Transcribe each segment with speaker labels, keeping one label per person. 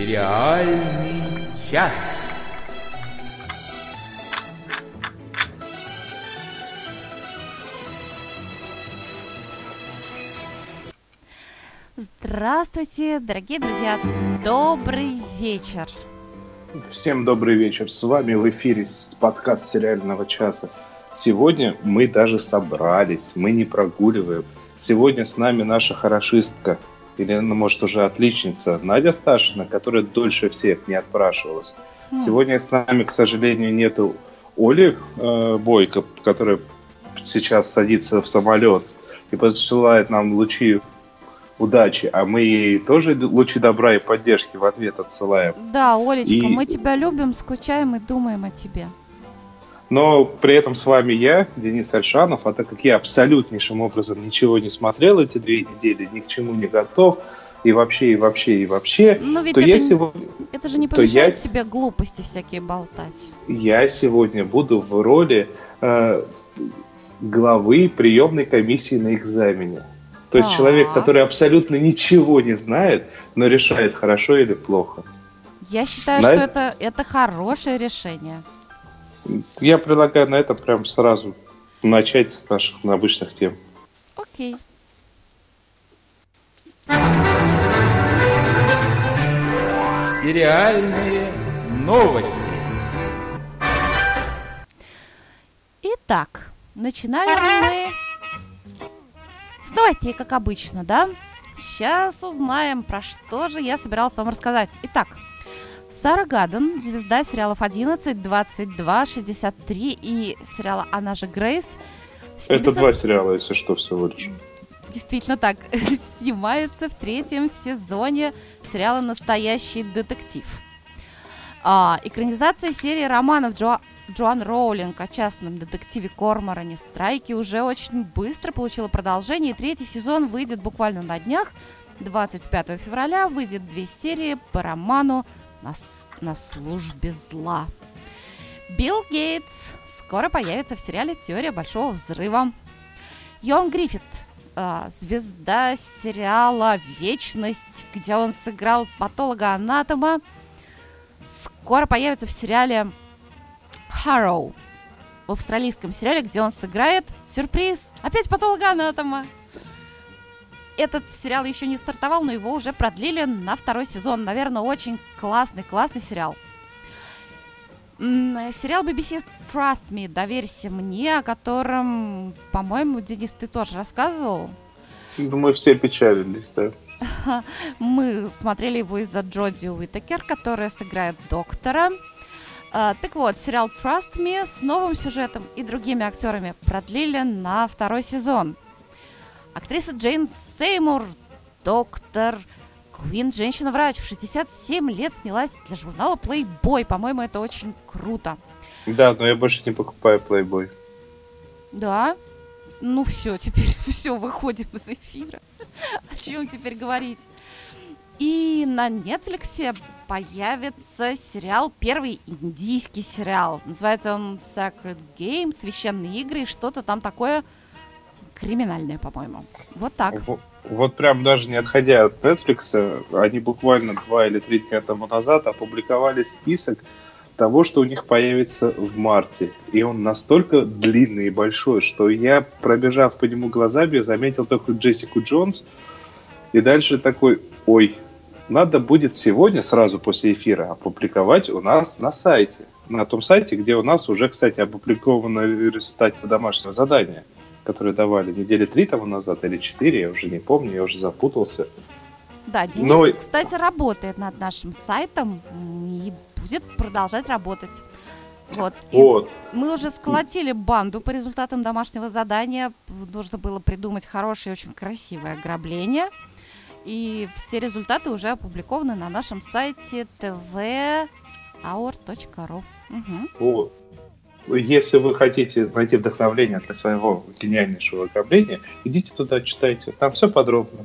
Speaker 1: Сериальный час.
Speaker 2: Здравствуйте, дорогие друзья! Добрый вечер!
Speaker 3: Всем добрый вечер. С вами в эфире подкаст сериального часа. Сегодня мы даже собрались, мы не прогуливаем. Сегодня с нами наша хорошистка, или, может, уже отличница, Надя Сташина, которая дольше всех не отпрашивалась. Mm. Сегодня с нами, к сожалению, нету Оли э, Бойко, которая сейчас садится в самолет и посылает нам лучи удачи, а мы ей тоже лучи добра и поддержки в ответ отсылаем.
Speaker 2: Да, Олечка, и... мы тебя любим, скучаем и думаем о тебе.
Speaker 3: Но при этом с вами я, Денис Альшанов, а так как я абсолютнейшим образом ничего не смотрел эти две недели, ни к чему не готов, и вообще, и вообще, и вообще,
Speaker 2: Но ведь то это, я сегодня... Это же не помешает я... тебе глупости всякие болтать.
Speaker 3: Я сегодня буду в роли э, главы приемной комиссии на экзамене. То есть человек, который абсолютно ничего не знает, но решает, хорошо или плохо.
Speaker 2: Я считаю, на что это, это хорошее решение.
Speaker 3: Я предлагаю на этом прям сразу начать с наших обычных тем.
Speaker 2: Окей.
Speaker 1: Сериальные новости.
Speaker 2: Итак, начинаем мы с новостей, как обычно, да? Сейчас узнаем, про что же я собиралась вам рассказать. Итак, Сара Гадден, звезда сериалов 11, 22, 63 и сериала «Она же Грейс».
Speaker 3: Это два сериала, если что, всего лишь.
Speaker 2: Действительно так. Снимается в третьем сезоне сериала «Настоящий детектив». А, экранизация серии романов Джо... Джоан Роулинг о частном детективе Корморане Страйки уже очень быстро получила продолжение, и третий сезон выйдет буквально на днях. 25 февраля выйдет две серии по роману на, на службе зла. Билл Гейтс скоро появится в сериале «Теория большого взрыва». Йон Гриффит, э, звезда сериала «Вечность», где он сыграл патолога-анатома, скоро появится в сериале «Harrow», в австралийском сериале, где он сыграет, сюрприз, опять патолога-анатома этот сериал еще не стартовал, но его уже продлили на второй сезон. Наверное, очень классный, классный сериал. Сериал BBC Trust Me, доверься мне, о котором, по-моему, Денис, ты тоже рассказывал.
Speaker 3: Мы все печалились, да.
Speaker 2: Мы смотрели его из-за Джоди Уитакер, которая сыграет доктора. Uh, так вот, сериал Trust Me с новым сюжетом и другими актерами продлили на второй сезон. Актриса Джейн Сеймур, доктор Квин, женщина-врач, в 67 лет снялась для журнала Playboy. По-моему, это очень круто.
Speaker 3: Да, но я больше не покупаю Playboy.
Speaker 2: Да? Ну все, теперь все, выходим из эфира. О чем теперь говорить? И на Netflix появится сериал, первый индийский сериал. Называется он Sacred Game, священные игры и что-то там такое криминальная, по-моему. Вот так.
Speaker 3: Вот, прям даже не отходя от Netflix, они буквально два или три дня тому назад опубликовали список того, что у них появится в марте. И он настолько длинный и большой, что я, пробежав по нему глазами, заметил только Джессику Джонс. И дальше такой, ой, надо будет сегодня, сразу после эфира, опубликовать у нас на сайте. На том сайте, где у нас уже, кстати, опубликованы результаты домашнего задания которые давали недели три тому назад или четыре, я уже не помню, я уже запутался.
Speaker 2: Да, Денис, Но... кстати, работает над нашим сайтом и будет продолжать работать. Вот. вот. мы уже сколотили банду по результатам домашнего задания. Нужно было придумать хорошее, очень красивое ограбление. И все результаты уже опубликованы на нашем сайте tvaur.ru.
Speaker 3: Угу. Вот если вы хотите найти вдохновление для своего гениальнейшего ограбления, идите туда, читайте. Там все подробно.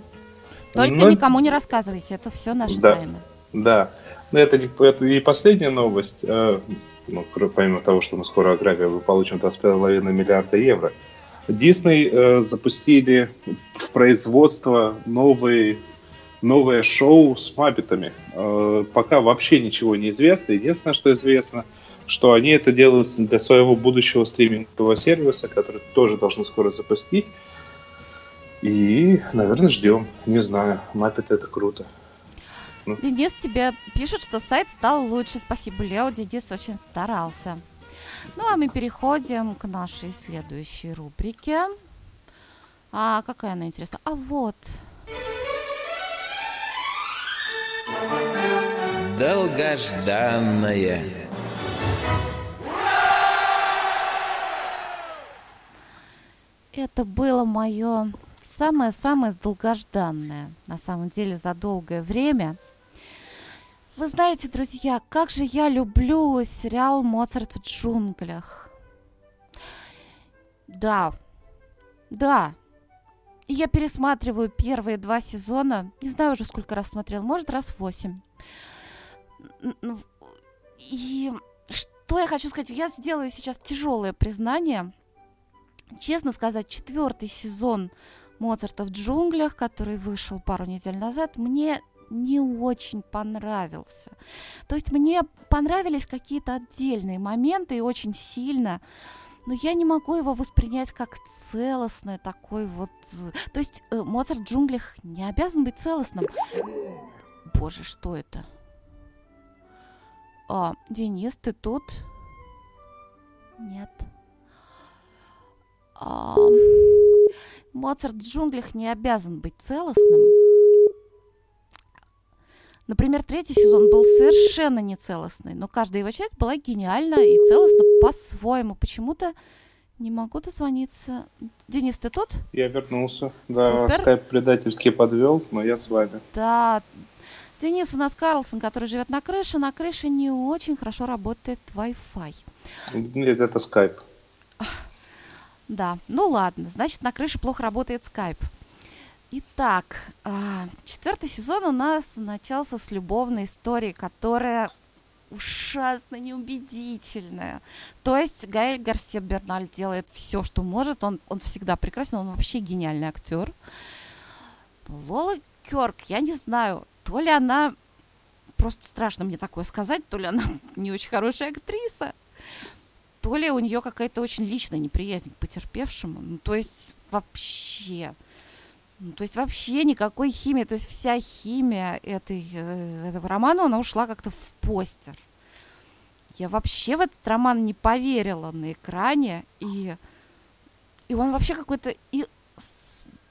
Speaker 2: Только Но... никому не рассказывайте, это все наша
Speaker 3: да,
Speaker 2: тайна.
Speaker 3: Да. Но это, это и последняя новость. Э, ну, помимо того, что мы скоро ограбим, мы получим 25,5 миллиарда евро. Дисней э, запустили в производство новый новое шоу с маппетами. Э, пока вообще ничего не известно. Единственное, что известно, что они это делают для своего будущего стримингового сервиса, который тоже должны скоро запустить. И, наверное, ждем. Не знаю. Маппет это круто.
Speaker 2: Ну. Денис тебе пишет, что сайт стал лучше. Спасибо, Лео. Денис очень старался. Ну, а мы переходим к нашей следующей рубрике. А какая она интересна? А вот.
Speaker 1: Долгожданная.
Speaker 2: Это было мое самое-самое долгожданное, на самом деле, за долгое время. Вы знаете, друзья, как же я люблю сериал «Моцарт в джунглях». Да, да. И я пересматриваю первые два сезона. Не знаю уже, сколько раз смотрел. Может, раз восемь. И что я хочу сказать? Я сделаю сейчас тяжелое признание. Честно сказать, четвертый сезон Моцарта в джунглях, который вышел пару недель назад, мне не очень понравился. То есть мне понравились какие-то отдельные моменты и очень сильно, но я не могу его воспринять как целостное такой вот... То есть э, Моцарт в джунглях не обязан быть целостным. Боже, что это? А, Денис, ты тут? Нет. Моцарт в джунглях не обязан быть целостным. Например, третий сезон был совершенно нецелостный, но каждая его часть была гениальна и целостна по-своему. Почему-то не могу дозвониться. Денис, ты тут?
Speaker 3: Я вернулся. Да, Супер. скайп предательски подвел, но я с вами.
Speaker 2: Да. Денис у нас Карлсон, который живет на крыше. На крыше не очень хорошо работает Wi-Fi.
Speaker 3: Нет, это скайп.
Speaker 2: Да, ну ладно, значит, на крыше плохо работает скайп. Итак, а, четвертый сезон у нас начался с любовной истории, которая ужасно неубедительная. То есть Гаэль Гарсия Берналь делает все, что может. Он, он всегда прекрасен, он вообще гениальный актер. Лола Кёрк, я не знаю, то ли она просто страшно мне такое сказать, то ли она не очень хорошая актриса, то ли у нее какая-то очень личная неприязнь к потерпевшему. Ну, то есть вообще. Ну, то есть вообще никакой химии. То есть вся химия этой, э, этого романа, она ушла как-то в постер. Я вообще в этот роман не поверила на экране. И, и он вообще какой-то... И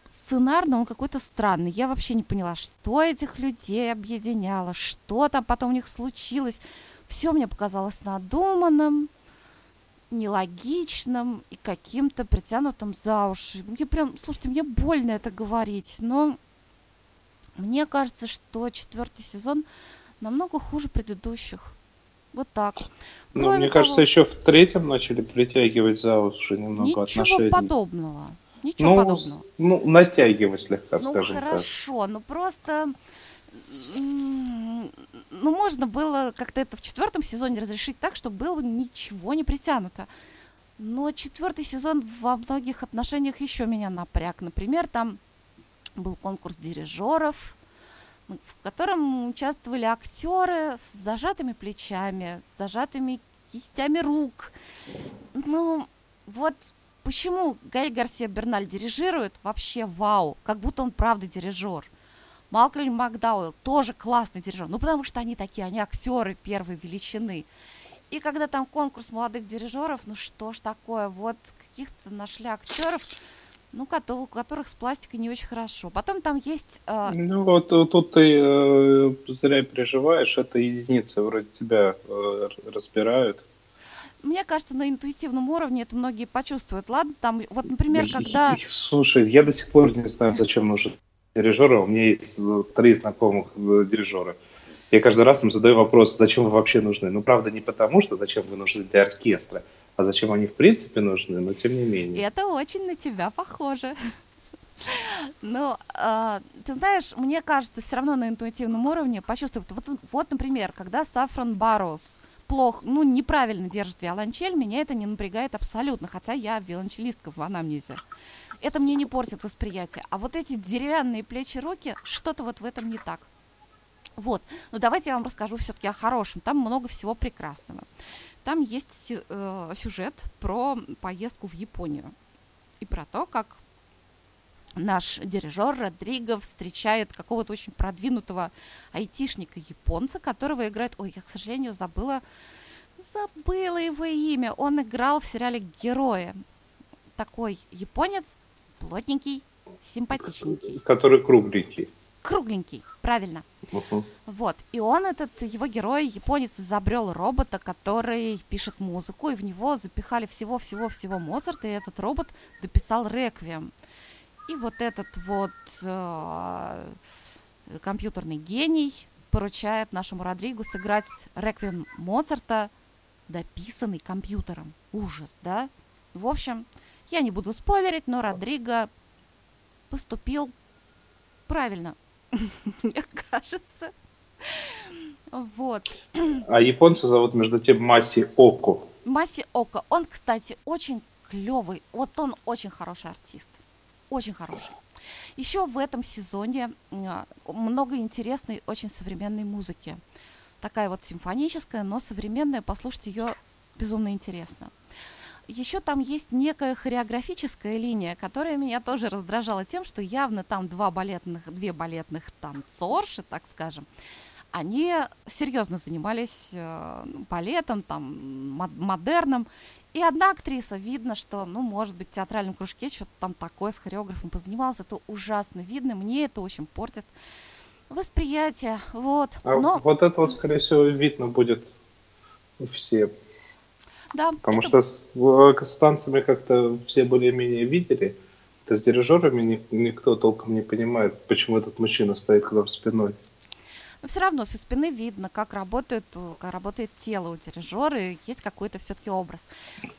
Speaker 2: сценарно он какой-то странный. Я вообще не поняла, что этих людей объединяло, что там потом у них случилось. Все мне показалось надуманным нелогичным и каким-то притянутым за уши. Мне прям, слушайте, мне больно это говорить, но мне кажется, что четвертый сезон намного хуже предыдущих. Вот так.
Speaker 3: ну, мне того, кажется, еще в третьем начали притягивать за уши немного
Speaker 2: ничего
Speaker 3: отношений.
Speaker 2: Ничего подобного. Ничего ну, подобного.
Speaker 3: Ну, натягивать слегка,
Speaker 2: ну,
Speaker 3: скажем
Speaker 2: хорошо, так. Ну, хорошо, ну просто ну, можно было как-то это в четвертом сезоне разрешить так, чтобы было ничего не притянуто. Но четвертый сезон во многих отношениях еще меня напряг. Например, там был конкурс дирижеров, в котором участвовали актеры с зажатыми плечами, с зажатыми кистями рук. Ну, вот почему Галь Гарсия Берналь дирижирует, вообще вау, как будто он правда дирижер. Малкольм Макдауэлл тоже классный дирижер. Ну, потому что они такие, они актеры первой величины. И когда там конкурс молодых дирижеров, ну что ж такое, вот каких-то нашли актеров, ну, у которых с пластикой не очень хорошо. Потом там есть... Э...
Speaker 3: Ну, вот тут ты э, зря переживаешь, это единицы вроде тебя э, разбирают.
Speaker 2: Мне кажется, на интуитивном уровне это многие почувствуют. Ладно, там, вот, например, когда...
Speaker 3: Слушай, я до сих пор не знаю, зачем нужен дирижера, у меня есть э, три знакомых э, дирижера. Я каждый раз им задаю вопрос, зачем вы вообще нужны. Ну, правда, не потому, что зачем вы нужны для оркестра, а зачем они в принципе нужны, но тем не менее.
Speaker 2: Это очень на тебя похоже. Но э, ты знаешь, мне кажется, все равно на интуитивном уровне почувствовать. Вот, вот например, когда Сафран Барроуз плохо, ну, неправильно держит виолончель, меня это не напрягает абсолютно, хотя я виолончелистка в анамнезе. это мне не портит восприятие. А вот эти деревянные плечи-руки, что-то вот в этом не так. Вот, ну давайте я вам расскажу все-таки о хорошем. Там много всего прекрасного. Там есть э, сюжет про поездку в Японию и про то, как наш дирижер Родриго встречает какого-то очень продвинутого айтишника японца, которого играет... Ой, я, к сожалению, забыла... Забыла его имя. Он играл в сериале «Герои». Такой японец, плотненький, симпатичненький.
Speaker 3: Который кругленький.
Speaker 2: Кругленький, правильно.
Speaker 3: Угу.
Speaker 2: Вот. И он, этот его герой, японец, изобрел робота, который пишет музыку, и в него запихали всего-всего-всего Моцарта, и этот робот дописал реквием. И вот этот вот э, компьютерный гений поручает нашему Родригу сыграть реквием Моцарта, дописанный компьютером. Ужас, да? В общем, я не буду спойлерить, но Родриго поступил правильно, мне кажется. Вот.
Speaker 3: А японца зовут, между тем, Маси Око.
Speaker 2: Маси Око. Он, кстати, очень клевый. Вот он очень хороший артист очень хороший. Еще в этом сезоне а, много интересной, очень современной музыки. Такая вот симфоническая, но современная. Послушать ее безумно интересно. Еще там есть некая хореографическая линия, которая меня тоже раздражала тем, что явно там два балетных, две балетных танцорши, так скажем, они серьезно занимались э, балетом, там, модерном, и одна актриса, видно, что, ну, может быть, в театральном кружке что-то там такое с хореографом позанималась. Это ужасно видно. Мне это очень портит восприятие. Вот.
Speaker 3: А Но... вот это вот, скорее всего, видно будет все.
Speaker 2: Да.
Speaker 3: Потому это... что с, с танцами как-то все более-менее видели. То с дирижерами никто толком не понимает, почему этот мужчина стоит к нам спиной.
Speaker 2: Но все равно со спины видно, как работает, как работает тело у дирижера, и есть какой-то все-таки образ.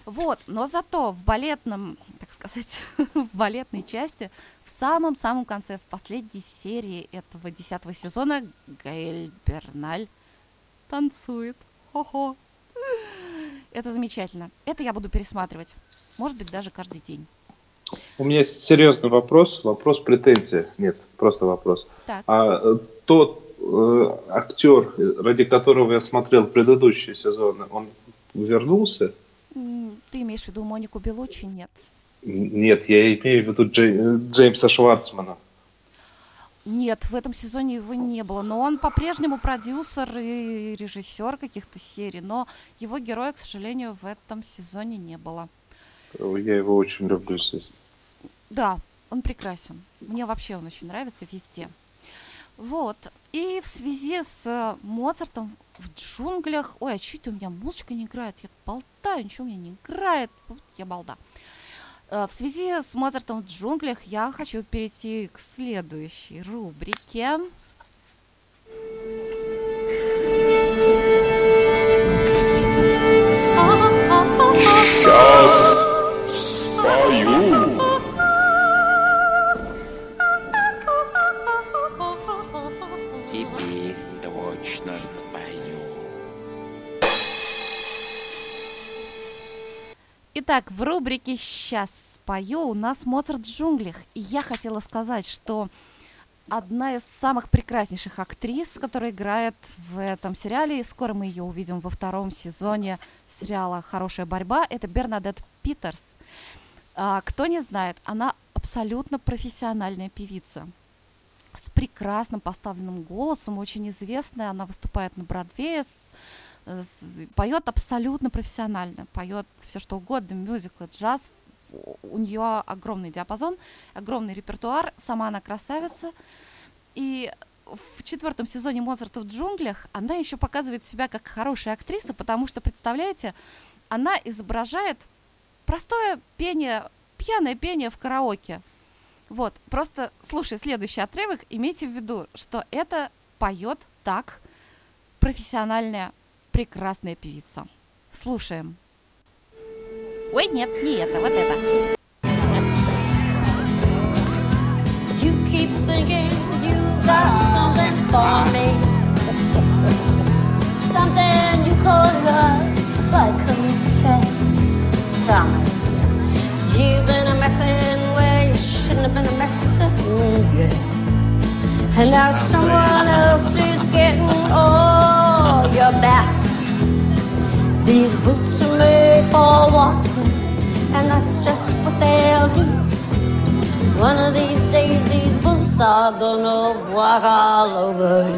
Speaker 2: Вот, но зато в балетном, так сказать, в балетной части, в самом-самом конце, в последней серии этого десятого сезона, Гаэль Берналь танцует. Хо-хо. Это замечательно. Это я буду пересматривать. Может быть, даже каждый день.
Speaker 3: У меня есть серьезный вопрос, вопрос претензия. Нет, просто вопрос. Так. А э, тот э, актер, ради которого я смотрел предыдущие сезоны, он вернулся?
Speaker 2: Ты имеешь в виду Монику Белучи? Нет.
Speaker 3: Нет, я имею в виду Джей, Джеймса Шварцмана.
Speaker 2: Нет, в этом сезоне его не было. Но он по-прежнему продюсер и режиссер каких-то серий. Но его героя, к сожалению, в этом сезоне не было.
Speaker 3: Я его очень люблю здесь.
Speaker 2: Да, он прекрасен. Мне вообще он очень нравится везде. Вот. И в связи с э, Моцартом в джунглях... Ой, а это у меня музычка не играет? Я болтаю, ничего у меня не играет. Я балда. Э, в связи с Моцартом в джунглях я хочу перейти к следующей рубрике.
Speaker 1: Сейчас спою.
Speaker 2: Итак, в рубрике «Сейчас спою» у нас «Моцарт в джунглях». И я хотела сказать, что одна из самых прекраснейших актрис, которая играет в этом сериале, и скоро мы ее увидим во втором сезоне сериала «Хорошая борьба», это Бернадет Питерс. А, кто не знает, она абсолютно профессиональная певица с прекрасным поставленным голосом, очень известная. Она выступает на Бродвее с поет абсолютно профессионально, поет все что угодно, мюзиклы, джаз. У нее огромный диапазон, огромный репертуар, сама она красавица. И в четвертом сезоне Моцарта в джунглях она еще показывает себя как хорошая актриса, потому что, представляете, она изображает простое пение, пьяное пение в караоке. Вот, просто слушай следующий отрывок, имейте в виду, что это поет так профессиональная прекрасная певица. Слушаем. Ой, нет, не это, вот это. You keep thinking you got something for me Something you call love But confess, Thomas You've been a messing where you
Speaker 4: couldn't have been a messer. Mm, yeah. And now someone else is getting all your best. These boots are made for walking, and that's just what they'll do. One of these days, these boots are gonna walk all over you.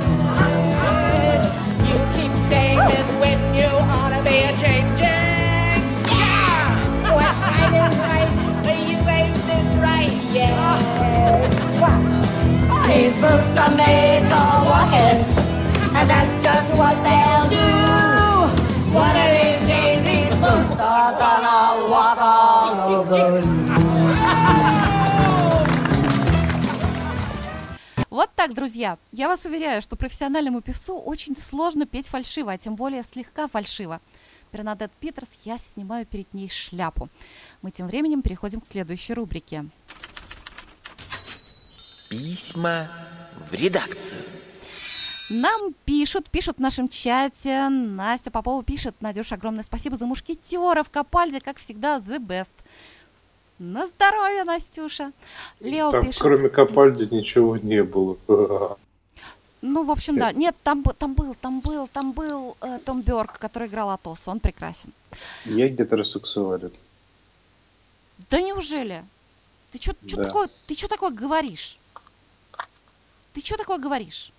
Speaker 5: You keep saying when you ought to be a changing. Yeah! Well, I did right, but you ain't been right yet.
Speaker 4: These boots are made for walking, and that's just what they'll do.
Speaker 2: Вот так, друзья. Я вас уверяю, что профессиональному певцу очень сложно петь фальшиво, а тем более слегка фальшиво. Бернадет Питерс, я снимаю перед ней шляпу. Мы тем временем переходим к следующей рубрике.
Speaker 6: Письма в редакцию.
Speaker 2: Нам пишут, пишут в нашем чате. Настя Попова пишет. Надюша, огромное спасибо за мушкетеров. Капальди, как всегда, the best. На здоровье, Настюша. Лео
Speaker 3: Там
Speaker 2: пишет.
Speaker 3: кроме Капальди ничего не было.
Speaker 2: Ну, в общем, да. Нет, там, там был, там был, там был э, Том Бёрк, который играл Атоса. Он прекрасен.
Speaker 3: Я гетеросексуален.
Speaker 2: Да неужели? Ты что
Speaker 3: Да.
Speaker 2: такое, ты такое говоришь? Ты что такое говоришь?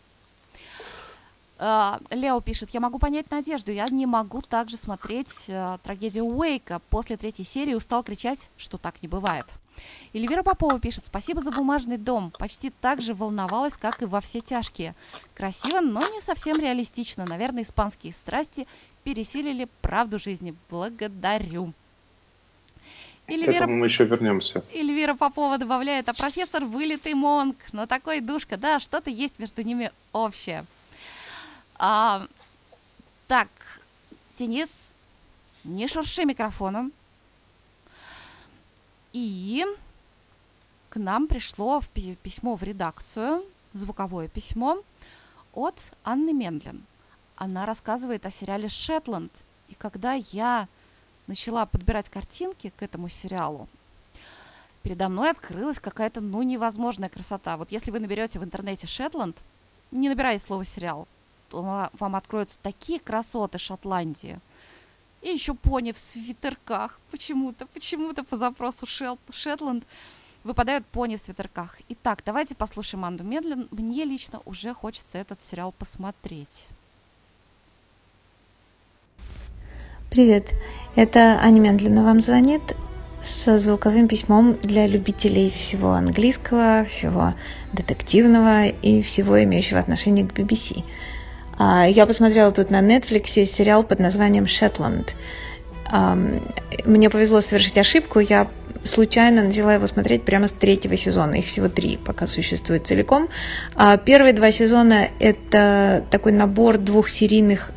Speaker 2: А, Лео пишет, я могу понять Надежду, я не могу также смотреть э, трагедию Уэйка. После третьей серии устал кричать, что так не бывает. Эльвира Попова пишет, спасибо за бумажный дом. Почти так же волновалась, как и во все тяжкие. Красиво, но не совсем реалистично. Наверное, испанские страсти пересилили правду жизни. Благодарю.
Speaker 3: К
Speaker 2: Эльвира
Speaker 3: этому мы еще вернемся.
Speaker 2: Эльвира Попова добавляет, а профессор вылитый монг, но такой душка, да, что-то есть между ними общее. А, так, Денис, не шурши микрофоном. И к нам пришло в пи- письмо в редакцию, звуковое письмо от Анны Мендлин. Она рассказывает о сериале «Шетланд». И когда я начала подбирать картинки к этому сериалу, передо мной открылась какая-то, ну, невозможная красота. Вот если вы наберете в интернете «Шетланд», не набирая слово «сериал», вам откроются такие красоты Шотландии. И еще пони в свитерках. Почему-то, почему-то по запросу Шетланд выпадают пони в свитерках. Итак, давайте послушаем Анду Медлен. Мне лично уже хочется этот сериал посмотреть.
Speaker 7: Привет, это Аня Мендлина вам звонит со звуковым письмом для любителей всего английского, всего детективного и всего имеющего отношение к BBC. А, Я посмотрела тут на Netflix сериал под названием «Шетланд». Мне повезло совершить ошибку, я случайно начала его смотреть прямо с третьего сезона. Их всего три пока существует целиком. А Первые два сезона – это такой набор двухсерийных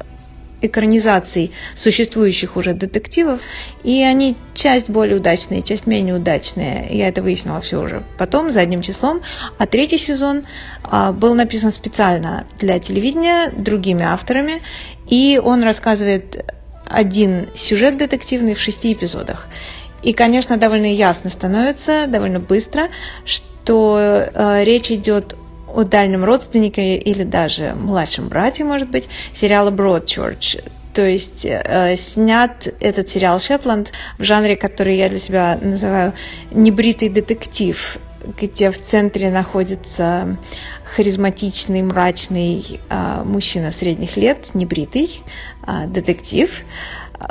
Speaker 7: экранизаций существующих уже детективов, и они часть более удачные, часть менее удачные. Я это выяснила все уже потом, задним числом. А третий сезон а, был написан специально для телевидения другими авторами, и он рассказывает один сюжет детективный в шести эпизодах. И, конечно, довольно ясно становится, довольно быстро, что э, речь идет о дальнем родственнике или даже младшем брате, может быть, сериала Broadchurch. То есть э, снят этот сериал Шетланд в жанре, который я для себя называю небритый детектив, где в центре находится харизматичный, мрачный э, мужчина средних лет, небритый, э, детектив,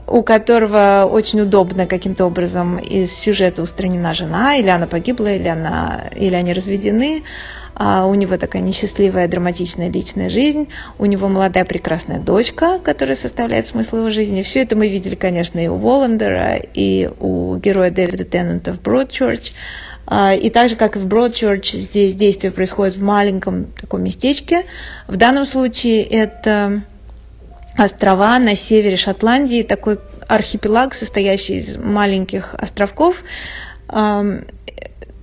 Speaker 7: у которого очень удобно каким-то образом из сюжета устранена жена, или она погибла, или, она, или они разведены. У него такая несчастливая, драматичная личная жизнь. У него молодая прекрасная дочка, которая составляет смысл его жизни. Все это мы видели, конечно, и у Воландера, и у героя Дэвида Теннанта в Broadchurch. А, И так же, как и в Broadchurch, здесь действие происходит в маленьком таком местечке. В данном случае это острова на севере Шотландии, такой архипелаг, состоящий из маленьких островков.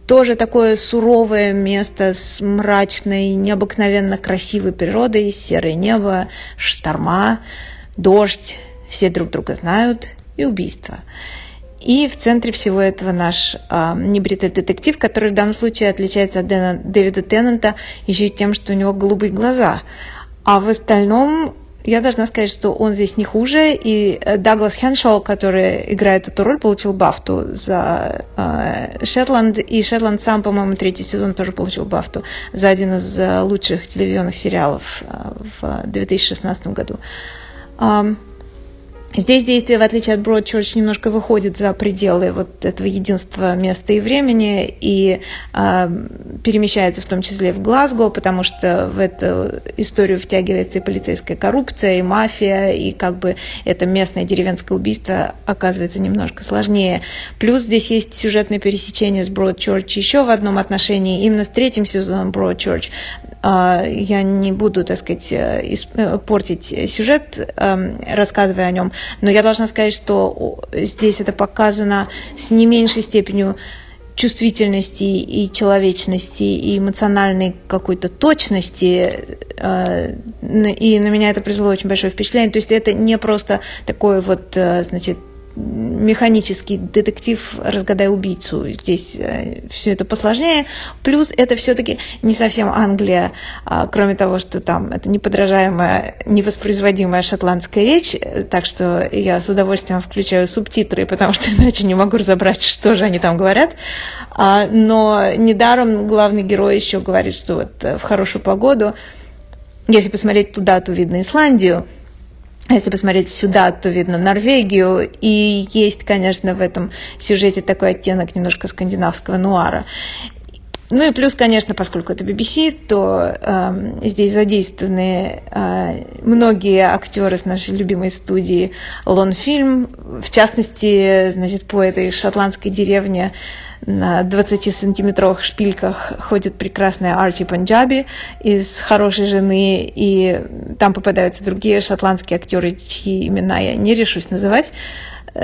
Speaker 7: Тоже такое суровое место с мрачной, необыкновенно красивой природой, серое небо, шторма, дождь, все друг друга знают и убийства. И в центре всего этого наш а, небритый детектив, который в данном случае отличается от Дэна, Дэвида Теннанта еще и тем, что у него голубые глаза. А в остальном я должна сказать, что он здесь не хуже, и э, Даглас Хеншоу, который играет эту роль, получил Бафту за э, Шетланд, и Шетланд сам, по-моему, третий сезон тоже получил Бафту за один из э, лучших телевизионных сериалов э, в 2016 году. Um, Здесь действие, в отличие от Broadchurch, немножко выходит за пределы вот этого единства места и времени и э, перемещается в том числе в Глазго, потому что в эту историю втягивается и полицейская коррупция, и мафия, и как бы это местное деревенское убийство оказывается немножко сложнее. Плюс здесь есть сюжетное пересечение с Broadchurch еще в одном отношении, именно с третьим сезоном Broadchurch. Э, я не буду, так сказать, э, э, портить сюжет, э, рассказывая о нем, но я должна сказать, что здесь это показано с не меньшей степенью чувствительности и человечности и эмоциональной какой-то точности, э, и на меня это произвело очень большое впечатление. То есть это не просто такое вот, э, значит, механический детектив «Разгадай убийцу». Здесь э, все это посложнее. Плюс это все-таки не совсем Англия, а, кроме того, что там это неподражаемая, невоспроизводимая шотландская речь. Так что я с удовольствием включаю субтитры, потому что иначе не могу разобрать, что же они там говорят. А, но недаром главный герой еще говорит, что вот э, в хорошую погоду, если посмотреть туда, то видно Исландию – если посмотреть сюда, то видно Норвегию. И есть, конечно, в этом сюжете такой оттенок немножко скандинавского нуара. Ну и плюс, конечно, поскольку это BBC, то э, здесь задействованы э, многие актеры с нашей любимой студии Лонфильм. В частности, значит, по этой шотландской деревне на 20-сантиметровых шпильках ходит прекрасная Арчи Панджаби из «Хорошей жены», и там попадаются другие шотландские актеры, чьи имена я не решусь называть,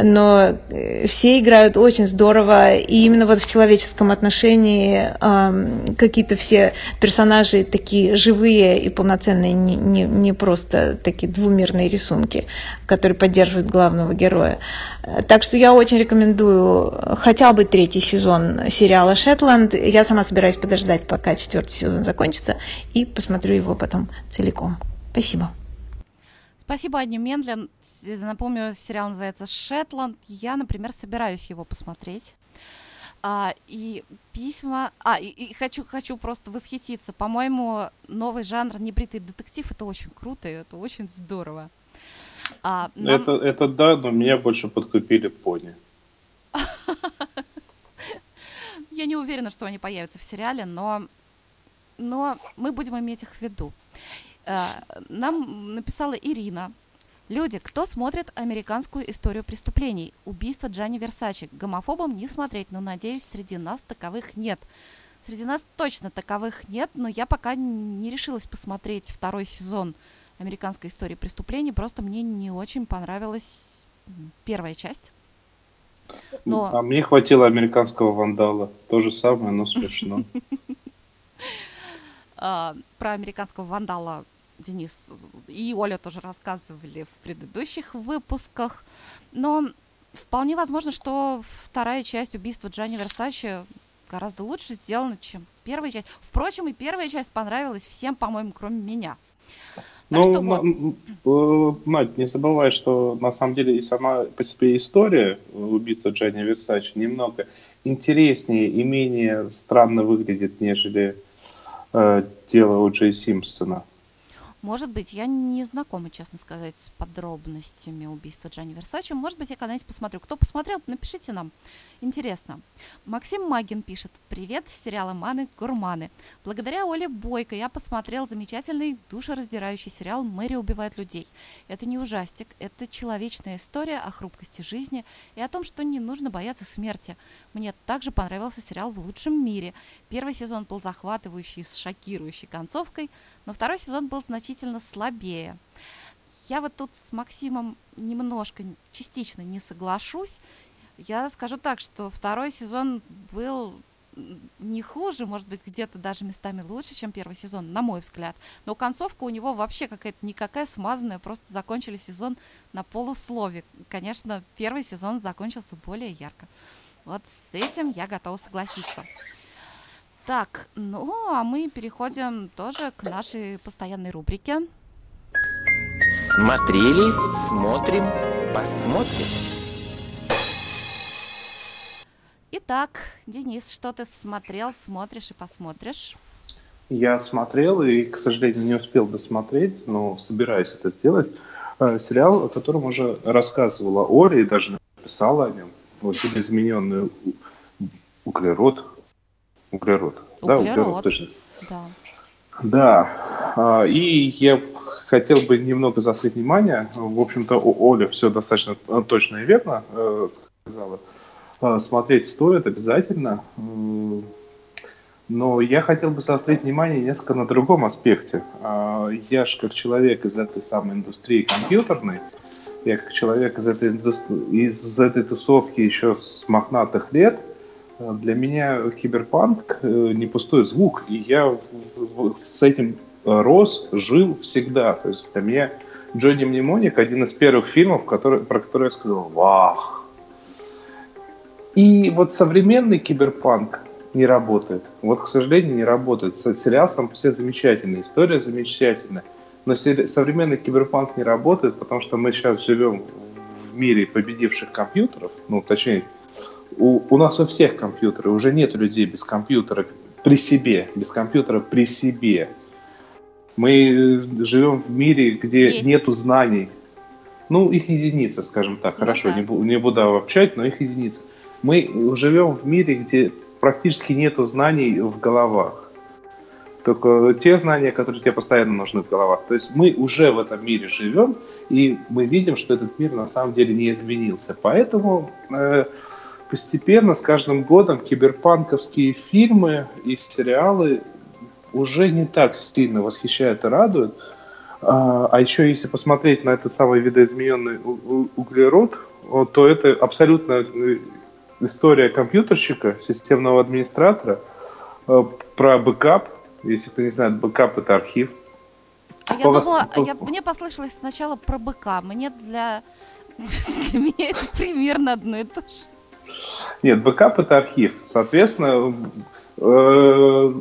Speaker 7: но э, все играют очень здорово, и именно вот в человеческом отношении э, какие-то все персонажи такие живые и полноценные, не, не, не просто такие двумерные рисунки, которые поддерживают главного героя. Так что я очень рекомендую хотя бы третий сезон сериала «Шетланд». Я сама собираюсь подождать, пока четвертый сезон закончится, и посмотрю его потом целиком. Спасибо.
Speaker 2: Спасибо, Анне Мендлин. Напомню, сериал называется «Шетланд». Я, например, собираюсь его посмотреть. А, и письма... А, и, и хочу, хочу просто восхититься. По-моему, новый жанр «Небритый детектив» — это очень круто, и это очень здорово.
Speaker 3: А, нам... это, это да, но меня больше подкупили пони.
Speaker 2: Я не уверена, что они появятся в сериале, но, но мы будем иметь их в виду. Э, нам написала Ирина. Люди, кто смотрит американскую историю преступлений? Убийство Джанни Версачи. Гомофобам не смотреть, но, надеюсь, среди нас таковых нет. Среди нас точно таковых нет, но я пока не решилась посмотреть второй сезон американской истории преступлений. Просто мне не очень понравилась первая часть.
Speaker 3: Но... А мне хватило американского вандала. То же самое, но смешно.
Speaker 2: А, про американского вандала Денис и Оля тоже рассказывали в предыдущих выпусках. Но вполне возможно, что вторая часть убийства Джанни Версачи гораздо лучше сделана, чем первая часть. Впрочем, и первая часть понравилась всем, по-моему, кроме меня.
Speaker 3: Так ну, что вот... Надь, не забывай, что на самом деле и сама по себе история убийства Джанни Версачи немного интереснее и менее странно выглядит, нежели э, дело О. Джей Симпсона.
Speaker 2: Может быть, я не знакома, честно сказать, с подробностями убийства Джанни Версачи. Может быть, я когда-нибудь посмотрю. Кто посмотрел, напишите нам. Интересно. Максим Магин пишет. Привет, сериала «Маны Гурманы». Благодаря Оле Бойко я посмотрел замечательный душераздирающий сериал «Мэри убивает людей». Это не ужастик, это человечная история о хрупкости жизни и о том, что не нужно бояться смерти. Мне также понравился сериал «В лучшем мире». Первый сезон был захватывающий с шокирующей концовкой – но второй сезон был значительно слабее. Я вот тут с Максимом немножко, частично не соглашусь. Я скажу так, что второй сезон был не хуже, может быть, где-то даже местами лучше, чем первый сезон, на мой взгляд. Но концовка у него вообще какая-то никакая смазанная, просто закончили сезон на полуслове. Конечно, первый сезон закончился более ярко. Вот с этим я готова согласиться. Так, ну а мы переходим тоже к нашей постоянной рубрике.
Speaker 6: Смотрели, смотрим, посмотрим.
Speaker 2: Итак, Денис, что ты смотрел, смотришь и посмотришь?
Speaker 3: Я смотрел и, к сожалению, не успел досмотреть, но собираюсь это сделать. Э, Сериал, о котором уже рассказывала Оля и даже написала о нем. Вот измененный углерод. Углерод. Да, углерод,
Speaker 2: Углерод.
Speaker 3: точно.
Speaker 2: Да.
Speaker 3: Да, а, и я хотел бы немного заострить внимание. В общем-то, Оля все достаточно э, точно и верно э, сказала. А, Смотреть стоит обязательно. Но я хотел бы заострить внимание несколько на другом аспекте. А, Я же как человек из этой самой индустрии компьютерной, я как человек из этой, из этой тусовки еще с мохнатых лет, для меня киберпанк э, не пустой звук, и я с этим рос, жил всегда. То есть для меня Джонни Мнемоник один из первых фильмов, который, про который я сказал «Вах!». И вот современный киберпанк не работает. Вот, к сожалению, не работает. Сериал сам по себе замечательный, история замечательная. Но современный киберпанк не работает, потому что мы сейчас живем в мире победивших компьютеров, ну, точнее, у, у нас у всех компьютеры, уже нет людей без компьютера при себе, без компьютера при себе. Мы э, живем в мире, где
Speaker 2: Есть.
Speaker 3: нету знаний. Ну, их единицы, скажем так.
Speaker 2: Ну
Speaker 3: Хорошо,
Speaker 2: да.
Speaker 3: не, бу- не буду обобщать, но их единицы. Мы живем в мире, где практически нету знаний в головах. Только те знания, которые тебе постоянно нужны в головах. То есть мы уже в этом мире живем, и мы видим, что этот мир на самом деле не изменился. Поэтому э, постепенно, с каждым годом, киберпанковские фильмы и сериалы уже не так сильно восхищают и радуют. А, а еще если посмотреть на этот самый видоизмененный углерод, то это абсолютно э, история компьютерщика, системного администратора, э, про бэкап. Если кто не знает, бэкап это архив.
Speaker 2: А Я
Speaker 3: По вас-
Speaker 2: думала,
Speaker 3: по-
Speaker 2: я- мне послышалось сначала про быка. Мне для... Для меня это примерно одно и то же.
Speaker 3: Нет, бэкап это архив. Соответственно, э,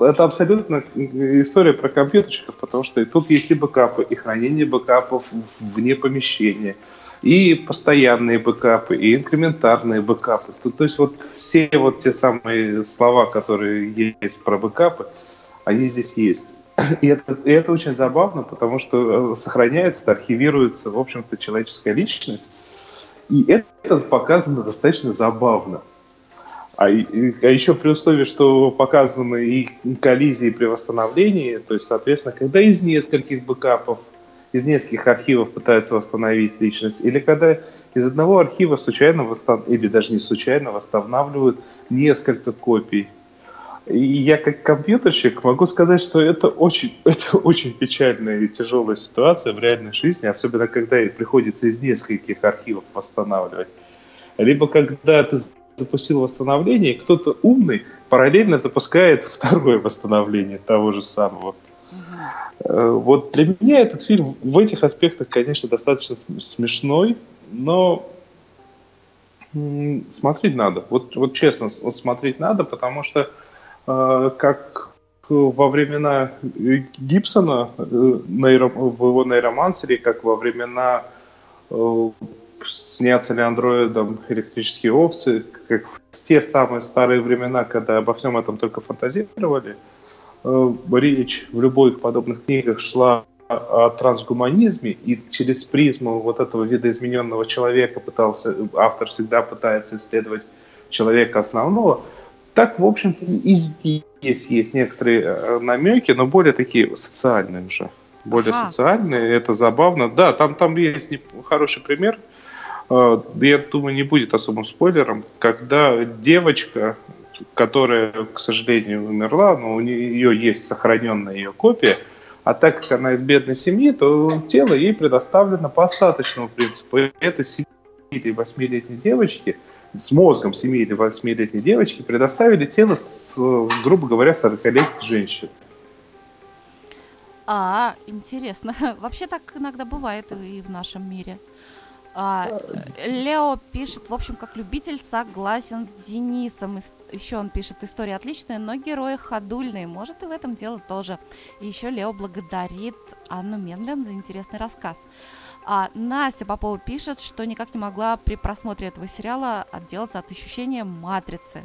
Speaker 3: это абсолютно история про компьютерщиков, потому что и тут есть и бэкапы, и хранение бэкапов вне помещения, и постоянные бэкапы, и инкрементарные бэкапы. То, то есть вот все вот те самые слова, которые есть про бэкапы, они здесь есть. И это, и это очень забавно, потому что э, сохраняется, архивируется, в общем-то, человеческая личность. И это показано достаточно забавно. А, а еще при условии, что показаны и коллизии при восстановлении, то есть, соответственно, когда из нескольких бэкапов, из нескольких архивов пытаются восстановить личность, или когда из одного архива случайно восстан... или даже не случайно восстанавливают несколько копий. И я как компьютерщик могу сказать, что это очень, это очень печальная и тяжелая ситуация в реальной жизни, особенно когда приходится из нескольких архивов восстанавливать. Либо когда ты запустил восстановление, и кто-то умный параллельно запускает второе восстановление того же самого. Э, Вот для меня этот фильм в этих аспектах, конечно, достаточно см- смешной, но смотреть надо. Вот, вот честно, смотреть надо, потому что как во времена Гибсона э, в его нейромансере, как во времена э, снятся ли андроидом электрические овцы, как в те самые старые времена, когда обо всем этом только фантазировали, э, речь в любых подобных книгах шла о трансгуманизме, и через призму вот этого видоизмененного человека пытался, автор всегда пытается исследовать человека основного, так, в общем-то, и здесь есть некоторые э, намеки, но более такие социальные уже. Более
Speaker 2: Ага.
Speaker 3: социальные, это забавно. Да, там, там есть хороший пример. Э, Я думаю, не будет особым спойлером, когда девочка, которая, к сожалению, умерла, но у нее есть сохраненная ее копия, а так как она из бедной семьи, то тело ей предоставлено по остаточному принципу. И эта семья или восьмилетней девочки, с мозгом 7 или 8-летней девочки предоставили тело, с, грубо говоря, 40-летней женщины.
Speaker 2: А, интересно. Вообще так иногда бывает и в нашем мире. А, Лео пишет, в общем, как любитель согласен с Денисом. Еще он пишет, история отличная, но герои ходульные. Может, и в этом дело тоже. И еще Лео благодарит Анну Менлен за интересный рассказ. А Настя Попова пишет, что никак не могла при просмотре этого сериала отделаться от ощущения матрицы.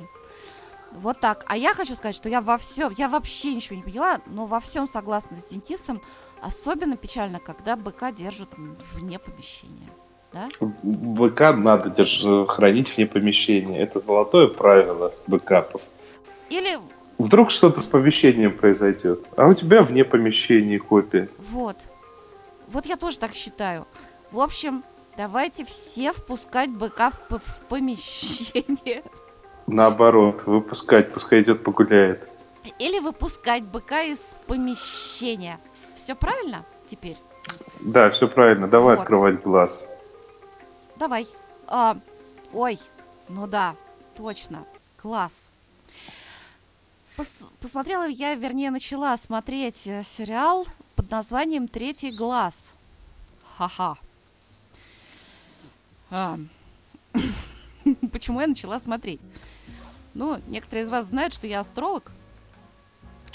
Speaker 2: Вот так. А я хочу сказать, что я во всем, я вообще ничего не поняла, но во всем согласна с Денисом. Особенно печально, когда быка держат вне помещения. Да?
Speaker 3: Быка надо держ... хранить вне помещения. Это золотое правило бэкапов.
Speaker 2: Или...
Speaker 3: Вдруг что-то с помещением произойдет, а у тебя вне помещения копия.
Speaker 2: Вот. Вот я тоже так считаю. В общем, давайте все впускать быка в, в помещение.
Speaker 3: Наоборот, выпускать, пускай идет погуляет.
Speaker 2: Или выпускать быка из помещения. Все правильно теперь?
Speaker 3: Да, все правильно. Давай вот. открывать глаз.
Speaker 2: Давай. А, ой, ну да, точно. Класс. Пос посмотрела я, вернее, начала смотреть э, сериал под названием «Третий глаз». Ха-ха. А. Почему я начала смотреть? Ну, некоторые из вас знают, что я астролог.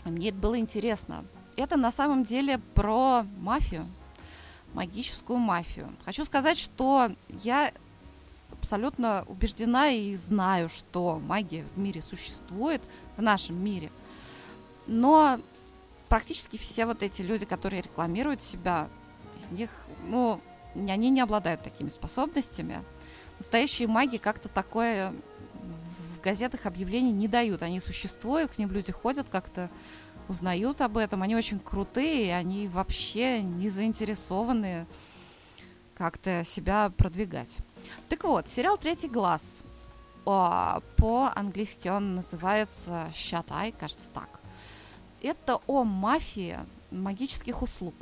Speaker 2: Мне это было интересно. Это на самом деле про мафию магическую мафию. Хочу сказать, что я абсолютно убеждена и знаю, что магия в мире существует, в нашем мире. Но практически все вот эти люди, которые рекламируют себя, из них, ну, они не обладают такими способностями. Настоящие маги как-то такое в газетах объявлений не дают. Они существуют, к ним люди ходят как-то узнают об этом. Они очень крутые, они вообще не заинтересованы как-то себя продвигать. Так вот, сериал «Третий глаз». По-английски он называется «Shut Eye», кажется так. Это о мафии магических услуг.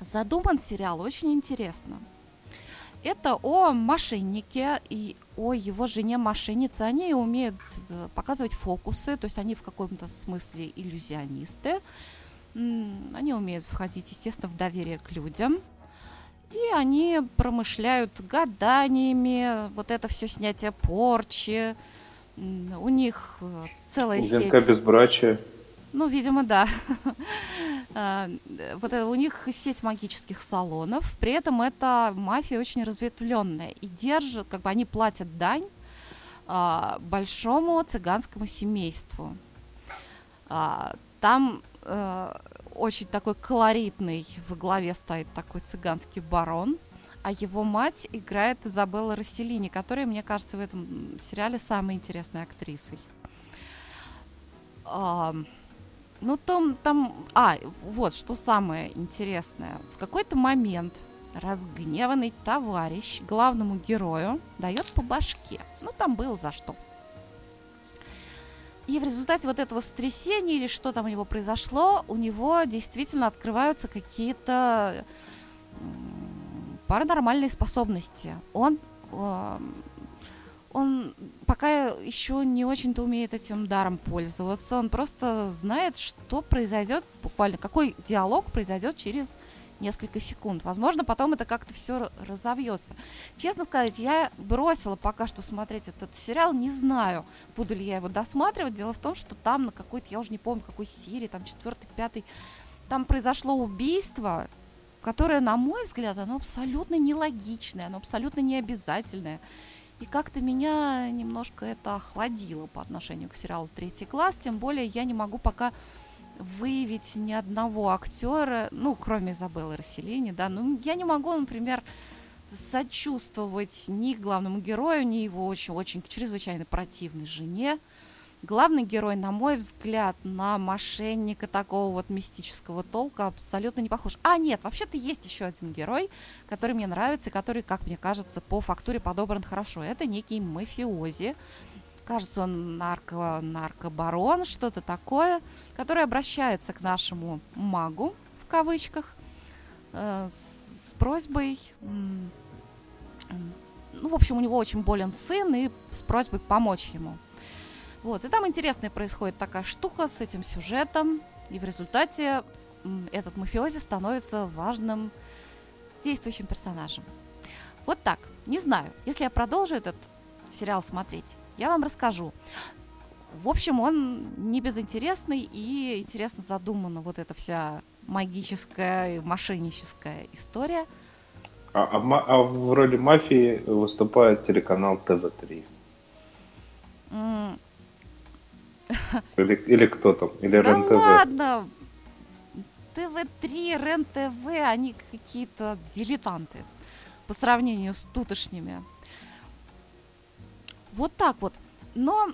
Speaker 2: Задуман сериал очень интересно – это о мошеннике и о его жене мошеннице. Они умеют э, показывать фокусы, то есть они в каком-то смысле иллюзионисты. Они умеют входить, естественно, в доверие к людям. И они промышляют гаданиями, вот это все снятие порчи. У них э, целая
Speaker 3: ДНК
Speaker 2: сеть...
Speaker 3: безбрачия.
Speaker 2: Ну, видимо, да. А, вот у них сеть магических салонов. При этом эта мафия очень разветвленная. И держат, как бы они платят дань а, большому цыганскому семейству. А, там очень такой колоритный в главе стоит такой цыганский барон, а его мать играет Изабелла Расселини, которая, мне кажется, в этом сериале самой интересной актрисой. Ну, там, там... А, вот, что самое интересное. В какой-то момент разгневанный товарищ главному герою дает по башке. Ну, там было за что. И в результате вот этого стрясения или что там у него произошло, у него действительно открываются какие-то паранормальные способности. Он э, он пока еще не очень-то умеет этим даром пользоваться. Он просто знает, что произойдет буквально, какой диалог произойдет через несколько секунд. Возможно, потом это как-то все разовьется. Честно сказать, я бросила пока что смотреть этот сериал, не знаю, буду ли я его досматривать. Дело в том, что там на какой-то, я уже не помню, какой серии, там четвертый, пятый, там произошло убийство, которое, на мой взгляд, оно абсолютно нелогичное, оно абсолютно необязательное. И как-то меня немножко это охладило по отношению к сериалу «Третий класс», тем более я не могу пока выявить ни одного актера, ну, кроме Изабеллы Расселини, да, ну, я не могу, например, сочувствовать ни главному герою, ни его очень-очень чрезвычайно противной жене, главный герой, на мой взгляд, на мошенника такого вот мистического толка абсолютно не похож. А, нет, вообще-то есть еще один герой, который мне нравится, который, как мне кажется, по фактуре подобран хорошо. Это некий мафиози. Кажется, он нарко, наркобарон, что-то такое, который обращается к нашему магу, в кавычках, э, с, с просьбой ну, в общем, у него очень болен сын, и с просьбой помочь ему. Вот, и там интересная происходит такая штука с этим сюжетом, и в результате этот мафиози становится важным действующим персонажем. Вот так. Не знаю. Если я продолжу этот сериал смотреть, я вам расскажу. В общем, он не безинтересный и интересно задумана вот эта вся магическая и мошенническая история.
Speaker 3: А, а а в роли мафии выступает телеканал ТВ-3.
Speaker 2: М,
Speaker 3: Или, или кто там? Или
Speaker 2: Да
Speaker 3: РЕН-ТВ?
Speaker 2: ладно! ТВ-3, РЕН-ТВ, они какие-то дилетанты по сравнению с тутошними. Вот так вот. Но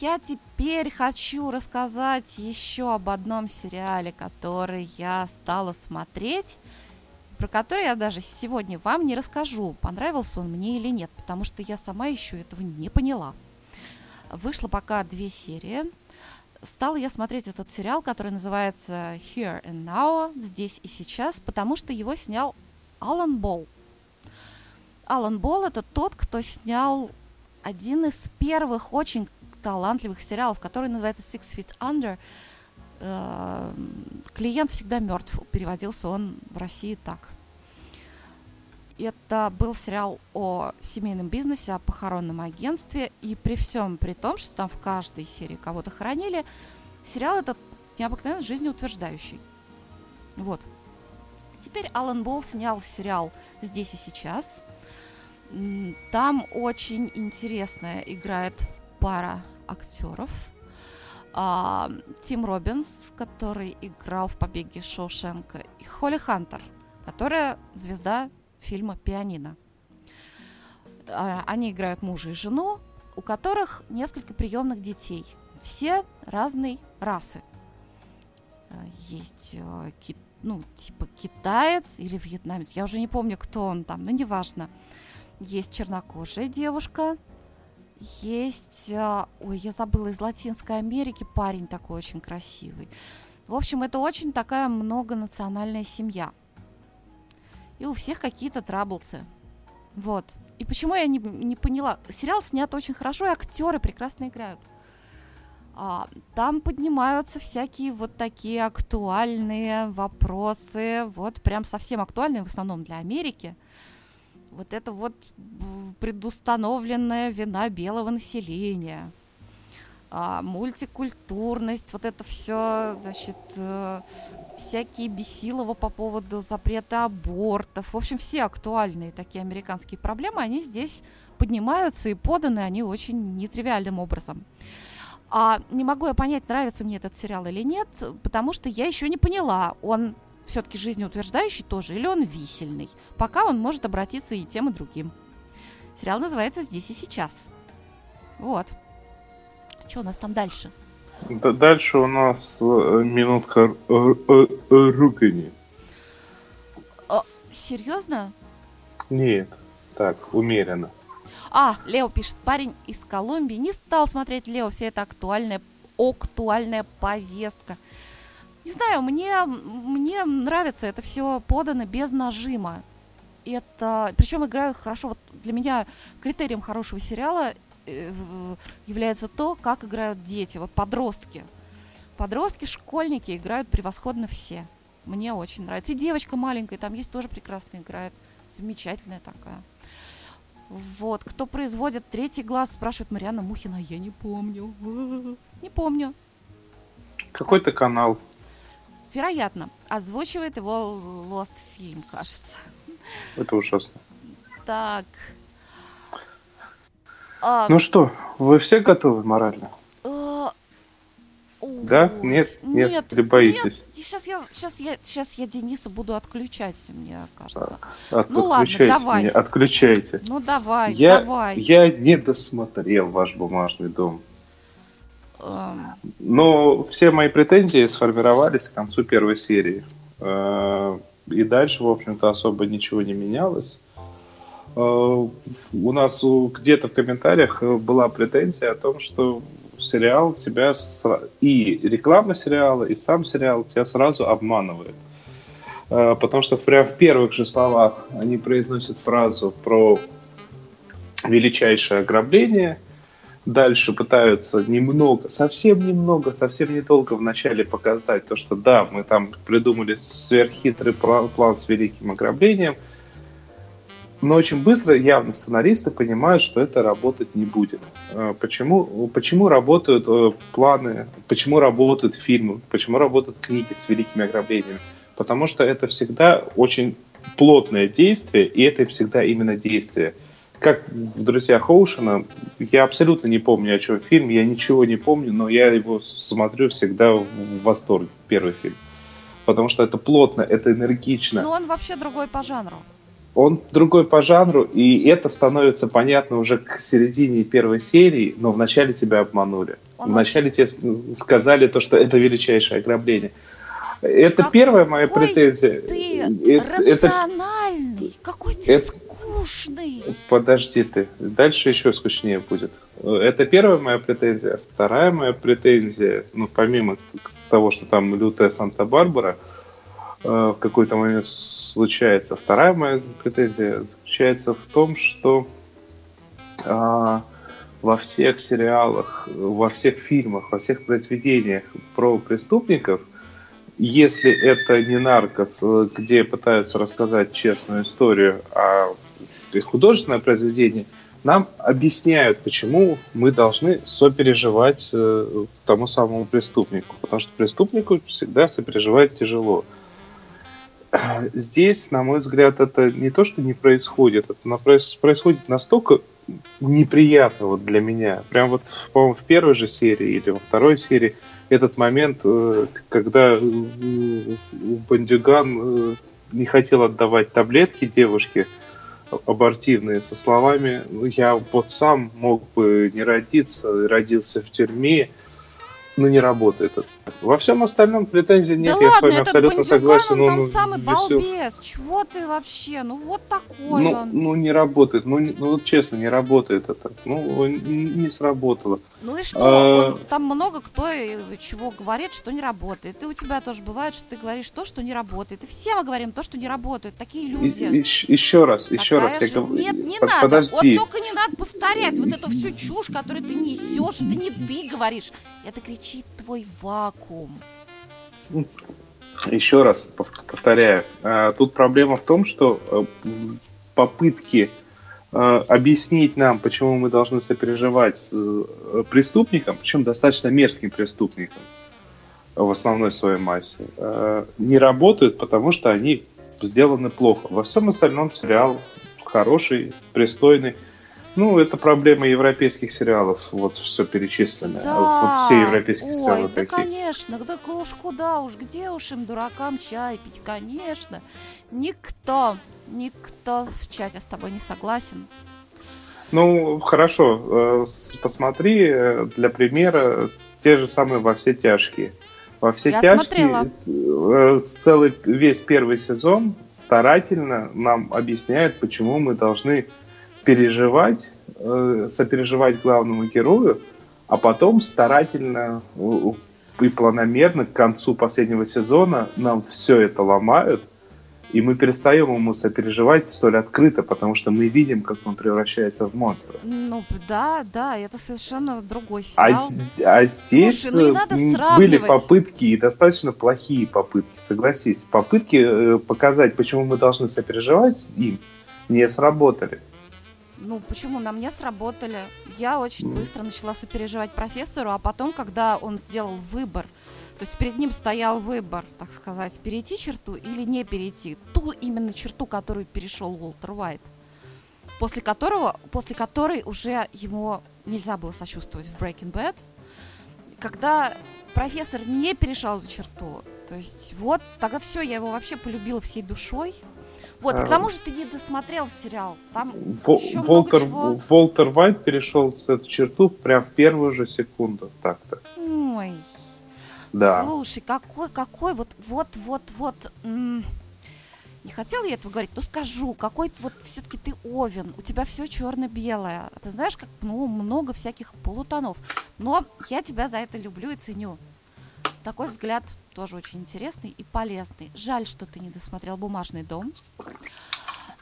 Speaker 2: я теперь хочу рассказать еще об одном сериале, который я стала смотреть, про который я даже сегодня вам не расскажу, понравился он мне или нет, потому что я сама еще этого не поняла. Вышло пока две серии. Стала я смотреть этот сериал, который называется Here and Now, здесь и сейчас, потому что его снял Алан Бол. Алан Бол это тот, кто снял один из первых очень талантливых сериалов, который называется Six Feet Under. Э, Клиент всегда мертв. Переводился он в России так. Это был сериал о семейном бизнесе, о похоронном агентстве. И при всем при том, что там в каждой серии кого-то хоронили, сериал этот необыкновенно жизнеутверждающий. Вот. Теперь Алан Бол снял сериал «Здесь и сейчас». Там очень интересная играет пара актеров. А, Тим Робинс, который играл в «Побеге Шоушенка», и Холли Хантер, которая звезда фильма «Пианино». А, Они играют мужа и жену, у которых несколько приемных детей. Все разной расы. А, Есть э, ну, типа китаец или вьетнамец. Я уже не помню, кто он там, но неважно. Есть чернокожая девушка. Есть, а, ой, я забыла, из Латинской Америки парень такой очень красивый. В общем, это очень такая многонациональная семья. И у всех какие-то траблсы. Вот. И почему я не, не поняла? Сериал снят очень хорошо, и актеры прекрасно играют. А, там поднимаются всякие вот такие актуальные вопросы, вот прям совсем актуальные, в основном для Америки. Вот это вот предустановленная вина белого населения, а, мультикультурность, вот это все, значит, э, всякие бесилова по поводу запрета абортов. В общем, все актуальные такие американские проблемы, они здесь поднимаются и поданы они очень нетривиальным образом. А не могу я понять, нравится мне этот сериал или нет, потому что я еще не поняла, он все-таки жизнеутверждающий тоже или он висельный. Пока он может обратиться и тем, и другим. Сериал называется «Здесь и сейчас». Вот. Что у нас там дальше?
Speaker 3: Д- Дальше у нас э, минутка э, э, ругани.
Speaker 2: Серьезно?
Speaker 3: Нет, так, умеренно.
Speaker 2: А, Лео пишет, парень из Колумбии не стал смотреть Лео, вся эта актуальная, актуальная повестка. Не знаю, мне, мне нравится это все подано без нажима. Это, причем играют хорошо. Вот для меня критерием хорошего сериала э, является то, как играют дети, вот подростки. Подростки, школьники играют превосходно все. Мне очень нравится. И девочка маленькая, там есть тоже прекрасно играет. Замечательная такая. Вот, кто производит третий глаз, спрашивает Марианна Мухина. Я не помню. Не помню.
Speaker 3: Какой-то канал.
Speaker 2: Вероятно, озвучивает его Lost Film, кажется.
Speaker 3: Это ужасно.
Speaker 2: Так. А,
Speaker 3: Ну что, вы все готовы морально?
Speaker 2: э,
Speaker 3: Да? Нет? Нет?
Speaker 2: Нет,
Speaker 3: Или боитесь?
Speaker 2: Сейчас я, сейчас я, сейчас я Дениса буду отключать, мне кажется.
Speaker 3: От-
Speaker 2: Ну ладно, давай.
Speaker 3: меня, отключайте.
Speaker 2: Ну давай,
Speaker 3: Я,
Speaker 2: давай.
Speaker 3: я не досмотрел ваш бумажный дом. Но все мои претензии сформировались к концу первой серии. Э, И дальше, в общем-то, особо ничего не менялось. Э, У нас где-то в комментариях э, была претензия о том, что сериал тебя и реклама сериала, и сам сериал тебя сразу обманывает. Потому что прям в первых же словах они произносят фразу про величайшее ограбление. Дальше пытаются немного, совсем немного, совсем недолго вначале показать то, что да, мы там придумали сверххитрый пла- план с великим ограблением, но очень быстро явно сценаристы понимают, что это работать не будет. Э, Почему, почему работают э, планы, почему работают фильмы, почему работают книги с великими ограблениями? Потому что это всегда очень плотное действие, и это всегда именно действие. Как в «Друзьях Оушена», я абсолютно не помню, о чем фильм, я ничего не помню, но я его смотрю всегда в восторге, первый фильм. Потому что это плотно, это энергично.
Speaker 2: Ну, он вообще другой по жанру.
Speaker 3: Он другой по жанру, и это становится понятно уже к середине первой серии, но вначале тебя обманули.
Speaker 2: Он
Speaker 3: вначале тебе с- сказали то, что это величайшее ограбление. Это
Speaker 2: Какой
Speaker 3: первая моя претензия.
Speaker 2: Ты
Speaker 3: Э, это-
Speaker 2: рациональный, какой ты
Speaker 3: это-
Speaker 2: скучный.
Speaker 3: Подожди ты, дальше еще скучнее будет. Это первая моя претензия. Вторая моя претензия, ну, помимо того, что там лютая Санта-Барбара э, в какой-то момент случается, вторая моя претензия заключается в том, что а, во всех сериалах, во всех фильмах, во всех произведениях про преступников, если это не наркос, э, где пытаются рассказать честную историю, а и художественное произведение, нам объясняют, почему мы должны сопереживать э, тому самому преступнику. Потому что преступнику всегда сопереживать тяжело. Здесь, на мой взгляд, это не то, что не происходит, это происходит настолько неприятно вот для меня. Прям вот, по-моему, в первой же серии или во второй серии этот момент, э, когда э, Бандюган не хотел отдавать таблетки девушке абортивные со словами «Ну, «я вот сам мог бы не родиться, родился в тюрьме», ну не работает это. Во всем остальном претензий нет,
Speaker 2: да
Speaker 3: я с
Speaker 2: ладно,
Speaker 3: вами
Speaker 2: этот
Speaker 3: абсолютно согласен.
Speaker 2: он там
Speaker 3: он
Speaker 2: самый
Speaker 3: весел.
Speaker 2: балбес. Чего ты вообще? Ну вот такой
Speaker 3: Ну,
Speaker 2: он.
Speaker 3: ну, не работает. Ну, не- ну, вот честно, не работает это. Ну, не, сработало.
Speaker 2: Ну и что?
Speaker 3: А-
Speaker 2: Он- там много кто и чего говорит, что не работает. И у тебя тоже бывает, что ты говоришь то, что не работает. И все мы говорим то, что не работает. Такие
Speaker 3: И-
Speaker 2: люди.
Speaker 3: ещ- еще раз, еще
Speaker 2: Такая
Speaker 3: раз. я
Speaker 2: же-
Speaker 3: говорю-
Speaker 2: Нет, не
Speaker 3: Под-
Speaker 2: надо.
Speaker 3: Подожди.
Speaker 2: Вот только не надо повторять вот эту всю чушь, которую ты несешь. Это не ты говоришь. Это кричит твой вакуум.
Speaker 3: Еще раз пов- повторяю. А, Тут проблема в том, что э, попытки э, объяснить нам, почему мы должны сопереживать э, преступникам, причем достаточно мерзким преступникам в основной своей массе, не работают, потому что они сделаны плохо. Во всем остальном сериал хороший, пристойный. Ну, это проблема европейских сериалов, вот все перечисленное.
Speaker 2: Да.
Speaker 3: Вот все европейские
Speaker 2: Ой,
Speaker 3: сериалы
Speaker 2: да
Speaker 3: такие.
Speaker 2: конечно, да уж куда уж, где уж им, дуракам, чай пить, конечно. Никто, никто в чате с тобой не согласен.
Speaker 3: Ну, хорошо, э, посмотри э, для примера те же самые во все тяжкие. Во все
Speaker 2: Я
Speaker 3: тяжкие
Speaker 2: смотрела.
Speaker 3: э, целый весь первый сезон старательно нам объясняют, почему мы должны переживать, э, сопереживать главному герою, а потом старательно и планомерно к концу последнего сезона нам все это ломают, и мы перестаем ему сопереживать столь открыто, потому что мы видим, как он превращается в монстра.
Speaker 2: Ну, да, да, это совершенно другой
Speaker 3: А,
Speaker 2: сериал.
Speaker 3: с- а здесь
Speaker 2: Слушай, ну
Speaker 3: э, были попытки, и достаточно плохие попытки, согласись. Попытки э, показать, почему мы должны сопереживать им, не сработали.
Speaker 2: Ну, почему на мне сработали? Я очень быстро начала сопереживать профессору, а потом, когда он сделал выбор, то есть перед ним стоял выбор, так сказать, перейти черту или не перейти. Ту именно черту, которую перешел Уолтер Уайт. После которого, после которой уже ему нельзя было сочувствовать в Breaking Bad. Когда профессор не перешел эту черту, то есть вот, тогда все, я его вообще полюбила всей душой. Вот, и к
Speaker 3: А.
Speaker 2: тому же ты не досмотрел сериал. Там
Speaker 3: Во-
Speaker 2: Ещё много
Speaker 3: Волтер,
Speaker 2: чего.
Speaker 3: Волтер Вайт перешел с эту черту прям в первую же секунду. Так-то.
Speaker 2: Ой,
Speaker 3: Да.
Speaker 2: слушай, какой, какой вот, вот, вот, вот. м, Не хотела я этого говорить, но скажу, какой вот все-таки ты овен, у тебя все черно-белое. Ты знаешь, как ну, много всяких полутонов. Но я тебя за это люблю и ценю. Такой взгляд тоже очень интересный и полезный. Жаль, что ты не досмотрел «Бумажный дом».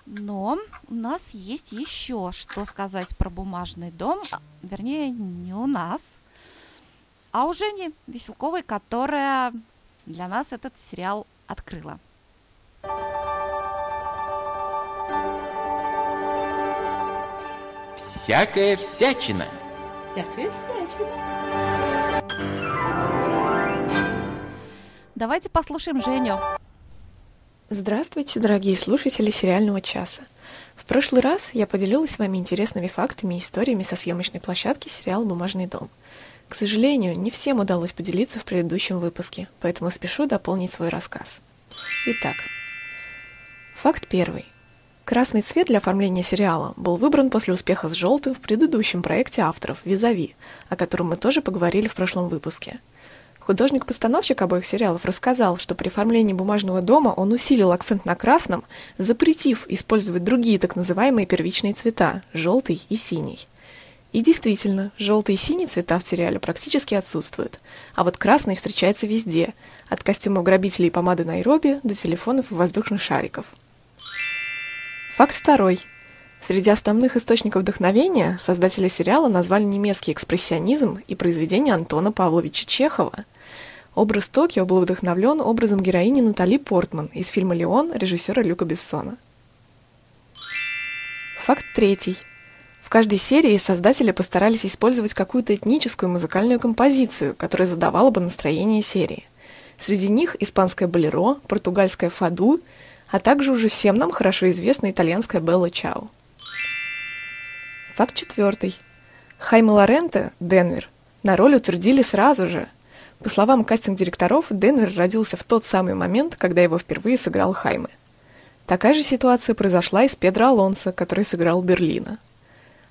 Speaker 2: Но у нас есть еще что сказать про бумажный дом. А, Вернее, не у нас, а у Жени Веселковой, которая для нас этот сериал открыла.
Speaker 6: Всякая всячина.
Speaker 8: Всякая всячина.
Speaker 2: Давайте послушаем Женю.
Speaker 9: Здравствуйте, дорогие слушатели сериального часа. В прошлый раз я поделилась с вами интересными фактами и историями со съемочной площадки сериала «Бумажный дом». К сожалению, не всем удалось поделиться в предыдущем выпуске, поэтому спешу дополнить свой рассказ. Итак, факт первый. Красный цвет для оформления сериала был выбран после успеха с желтым в предыдущем проекте авторов «Визави», о котором мы тоже поговорили в прошлом выпуске. Художник-постановщик обоих сериалов рассказал, что при оформлении бумажного дома он усилил акцент на красном, запретив использовать другие так называемые первичные цвета – желтый и синий. И действительно, желтый и синий цвета в сериале практически отсутствуют, а вот красный встречается везде – от костюмов грабителей и помады Найроби до телефонов и воздушных шариков. Факт второй. Среди основных источников вдохновения создатели сериала назвали немецкий экспрессионизм и произведение Антона Павловича Чехова. Образ Токио был вдохновлен образом героини Натали Портман из фильма «Леон» режиссера Люка Бессона. Факт третий. В каждой серии создатели постарались использовать какую-то этническую музыкальную композицию, которая задавала бы настроение серии. Среди них испанское болеро, португальское фаду, а также уже всем нам хорошо известная итальянская Белла Чао. Факт четвертый. Хайме Лоренте, Денвер, на роль утвердили сразу же. По словам кастинг-директоров, Денвер родился в тот самый момент, когда его впервые сыграл Хайме. Такая же ситуация произошла и с Педро Алонсо, который сыграл Берлина.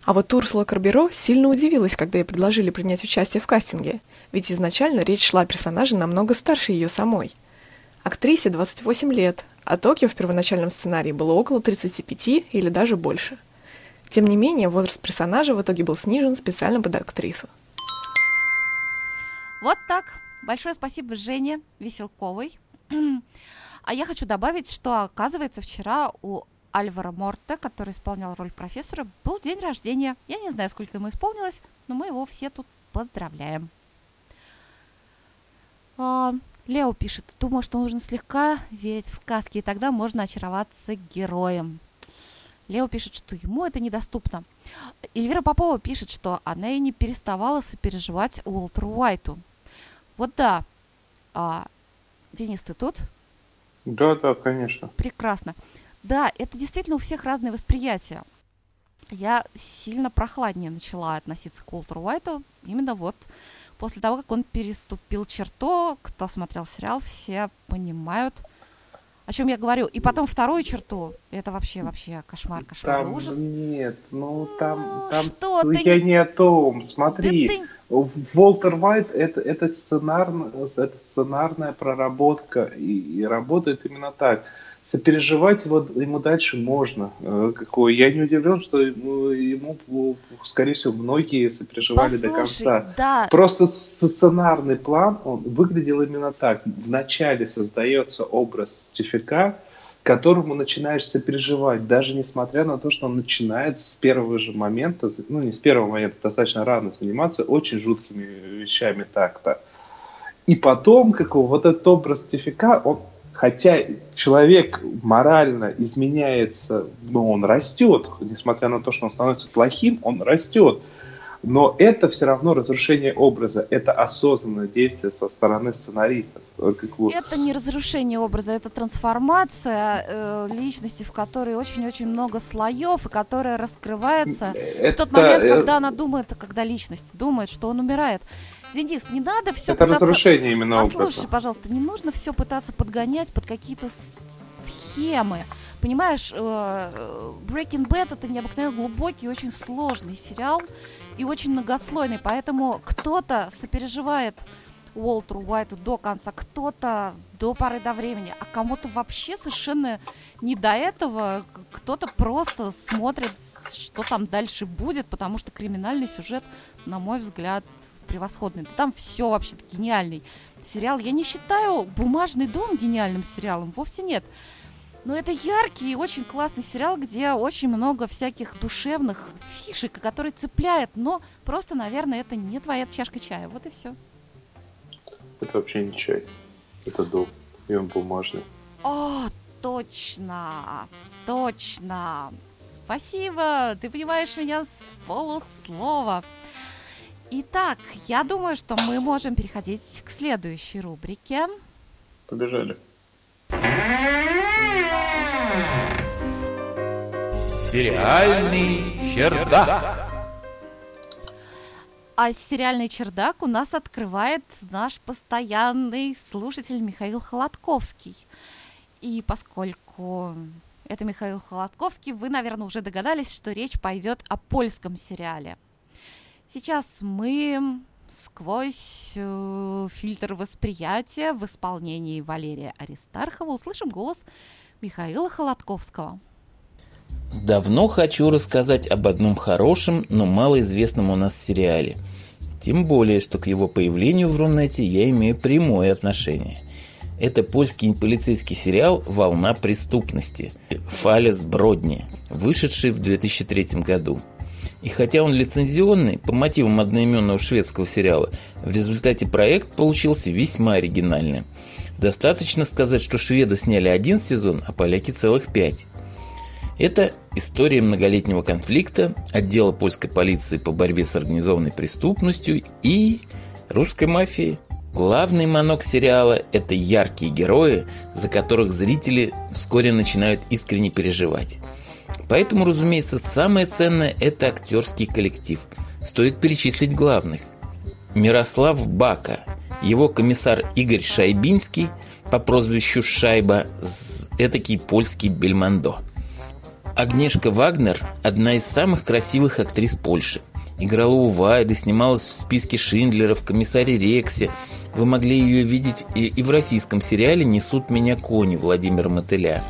Speaker 9: А вот Урсула Карберо сильно удивилась, когда ей предложили принять участие в кастинге, ведь изначально речь шла о персонаже намного старше ее самой. Актрисе 28 лет, а Токио в первоначальном сценарии было около 35 или даже больше. Тем не менее, возраст персонажа в итоге был снижен специально под актрису.
Speaker 2: Вот так. Большое спасибо Жене Веселковой. А я хочу добавить, что, оказывается, вчера у Альвара Морте, который исполнял роль профессора, был день рождения. Я не знаю, сколько ему исполнилось, но мы его все тут поздравляем. А, Лео пишет, думаю, что нужно слегка верить в сказки, и тогда можно очароваться героем. Лео пишет, что ему это недоступно. Эльвира Попова пишет, что она и не переставала сопереживать Уолтеру Уайту. Вот да. А, Денис, ты тут?
Speaker 3: Да, да, конечно.
Speaker 2: Прекрасно. Да, это действительно у всех разные восприятия. Я сильно прохладнее начала относиться к Уолтеру Уайту именно вот после того, как он переступил черту. Кто смотрел сериал, все понимают, о чем я говорю. И потом вторую черту. Это вообще, вообще кошмар, кошмар,
Speaker 3: Там
Speaker 2: ужас.
Speaker 3: нет, ну там,
Speaker 2: Ну,
Speaker 3: там
Speaker 2: что ты
Speaker 3: я
Speaker 2: не-
Speaker 3: не о том. Смотри,
Speaker 2: Да ты-
Speaker 3: Волтер Вайт это, это, сценарно- это сценарная проработка и, и работает именно так. Сопереживать его, ему дальше можно. Э, Какой. Я не удивлен, что ему, ему, скорее всего, многие сопереживали до
Speaker 2: Послушай,
Speaker 3: конца.
Speaker 2: да,
Speaker 3: Просто сценарный план, он выглядел именно так. Вначале создается образ Тифика, которому начинаешь сопереживать, даже несмотря на то, что он начинает с первого же момента, ну не с первого момента, достаточно рано заниматься очень жуткими вещами так-то. И потом, как вот этот образ Тифика, он, хотя человек морально изменяется, но он растет, несмотря на то, что он становится плохим, он растет. Но это все равно разрушение образа, это осознанное действие со стороны сценаристов. Э,
Speaker 2: это не разрушение образа, это трансформация э, личности, в которой очень-очень много слоев, и которая раскрывается в тот
Speaker 3: Это,
Speaker 2: момент,
Speaker 3: э,
Speaker 2: когда она думает, когда личность думает, что он умирает. Денис, не надо все
Speaker 3: это
Speaker 2: пытаться...
Speaker 3: разрушение именно
Speaker 2: Послушай,
Speaker 3: образа.
Speaker 2: пожалуйста, не нужно все пытаться подгонять под какие-то схемы. Понимаешь, э, Breaking Bad это необыкновенно глубокий очень сложный сериал и очень многослойный, поэтому кто-то сопереживает Уолтеру Уайту до конца, кто-то до поры до времени, а кому-то вообще совершенно не до этого, кто-то просто смотрит, что там дальше будет, потому что криминальный сюжет, на мой взгляд, превосходный. Да там все вообще-то гениальный сериал. Я не считаю «Бумажный дом» гениальным сериалом, вовсе нет. Ну, это яркий и очень классный сериал, где очень много всяких душевных фишек, которые цепляют, но просто, наверное, это не твоя чашка чая. Вот и все.
Speaker 3: Это вообще не чай. Это дом. И он бумажный.
Speaker 2: О, точно, точно. Спасибо, ты понимаешь меня с полуслова. Итак, я думаю, что мы можем переходить к следующей рубрике.
Speaker 3: Побежали.
Speaker 6: Сериальный чердак.
Speaker 2: А сериальный чердак у нас открывает наш постоянный слушатель Михаил Холодковский. И поскольку это Михаил Холодковский, вы, наверное, уже догадались, что речь пойдет о польском сериале. Сейчас мы сквозь э, фильтр восприятия в исполнении Валерия Аристархова услышим голос Михаила Холодковского.
Speaker 6: Давно хочу рассказать об одном хорошем, но малоизвестном у нас сериале. Тем более, что к его появлению в Рунете я имею прямое отношение. Это польский полицейский сериал «Волна преступности» Фалес Бродни, вышедший в 2003 году. И хотя он лицензионный, по мотивам одноименного шведского сериала, в результате проект получился весьма оригинальным. Достаточно сказать, что шведы сняли один сезон, а поляки целых пять. Это история многолетнего конфликта отдела польской полиции по борьбе с организованной преступностью и русской мафией. Главный манок сериала – это яркие герои, за которых зрители вскоре начинают искренне переживать. Поэтому, разумеется, самое ценное – это актерский коллектив. Стоит перечислить главных. Мирослав Бака, его комиссар Игорь Шайбинский по прозвищу Шайба, этакий польский Бельмондо – Агнешка Вагнер – одна из самых красивых актрис Польши. Играла у Вайды, снималась в списке Шиндлера, в «Комиссаре Рексе». Вы могли ее видеть и, и в российском сериале «Несут меня кони» Владимира Мотыля.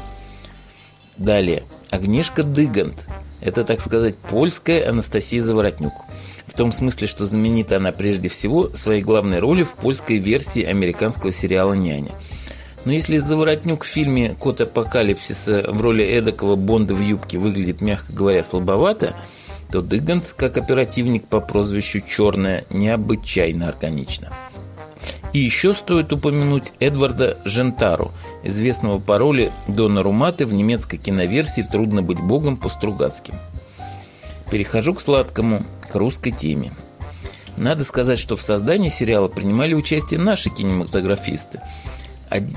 Speaker 6: Далее. Агнешка Дыгант. Это, так сказать, польская Анастасия Заворотнюк. В том смысле, что знаменита она прежде всего своей главной ролью в польской версии американского сериала «Няня». Но если Заворотнюк в фильме «Кот апокалипсиса» в роли эдакого Бонда в юбке выглядит, мягко говоря, слабовато, то Дыгант, как оперативник по прозвищу «Черная», необычайно органично. И еще стоит упомянуть Эдварда Жентару, известного по роли Дона Руматы в немецкой киноверсии «Трудно быть богом» по Стругацким. Перехожу к сладкому, к русской теме. Надо сказать, что в создании сериала принимали участие наши кинематографисты –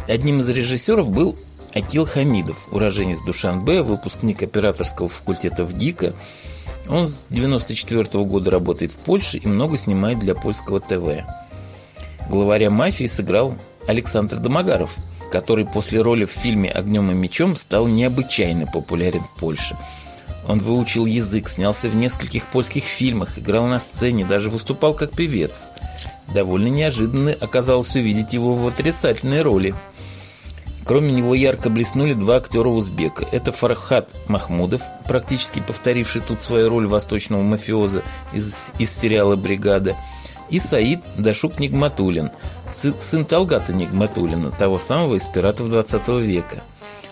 Speaker 6: Одним из режиссеров был Акил Хамидов, уроженец Душанбе, выпускник операторского факультета в ГИКа. Он с 94 -го года работает в Польше и много снимает для польского ТВ. Главаря мафии сыграл Александр Домогаров, который после роли в фильме «Огнем и мечом» стал необычайно популярен в Польше. Он выучил язык, снялся в нескольких польских фильмах, играл на сцене, даже выступал как певец. Довольно неожиданно оказалось увидеть его в отрицательной роли. Кроме него ярко блеснули два актера узбека. Это Фархат Махмудов, практически повторивший тут свою роль восточного мафиоза из, из сериала «Бригада», и Саид Дашук Нигматулин, сын Талгата Нигматулина, того самого из «Пиратов 20 века».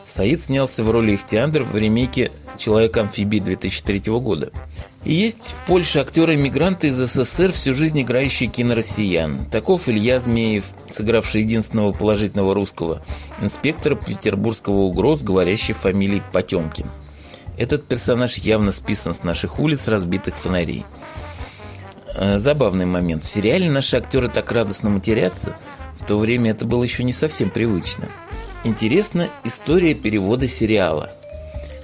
Speaker 6: Саид снялся в роли Ихтиандр в ремейке «Человек-амфибий» 2003 года. И есть в Польше актеры-мигранты из СССР, всю жизнь играющие кинороссиян. Таков Илья Змеев, сыгравший единственного положительного русского, инспектора петербургского угроз, говорящий фамилией Потемкин. Этот персонаж явно списан с наших улиц разбитых фонарей. Э, забавный момент. В сериале наши актеры так радостно матерятся, в то время это было еще не совсем привычно. Интересна история перевода сериала –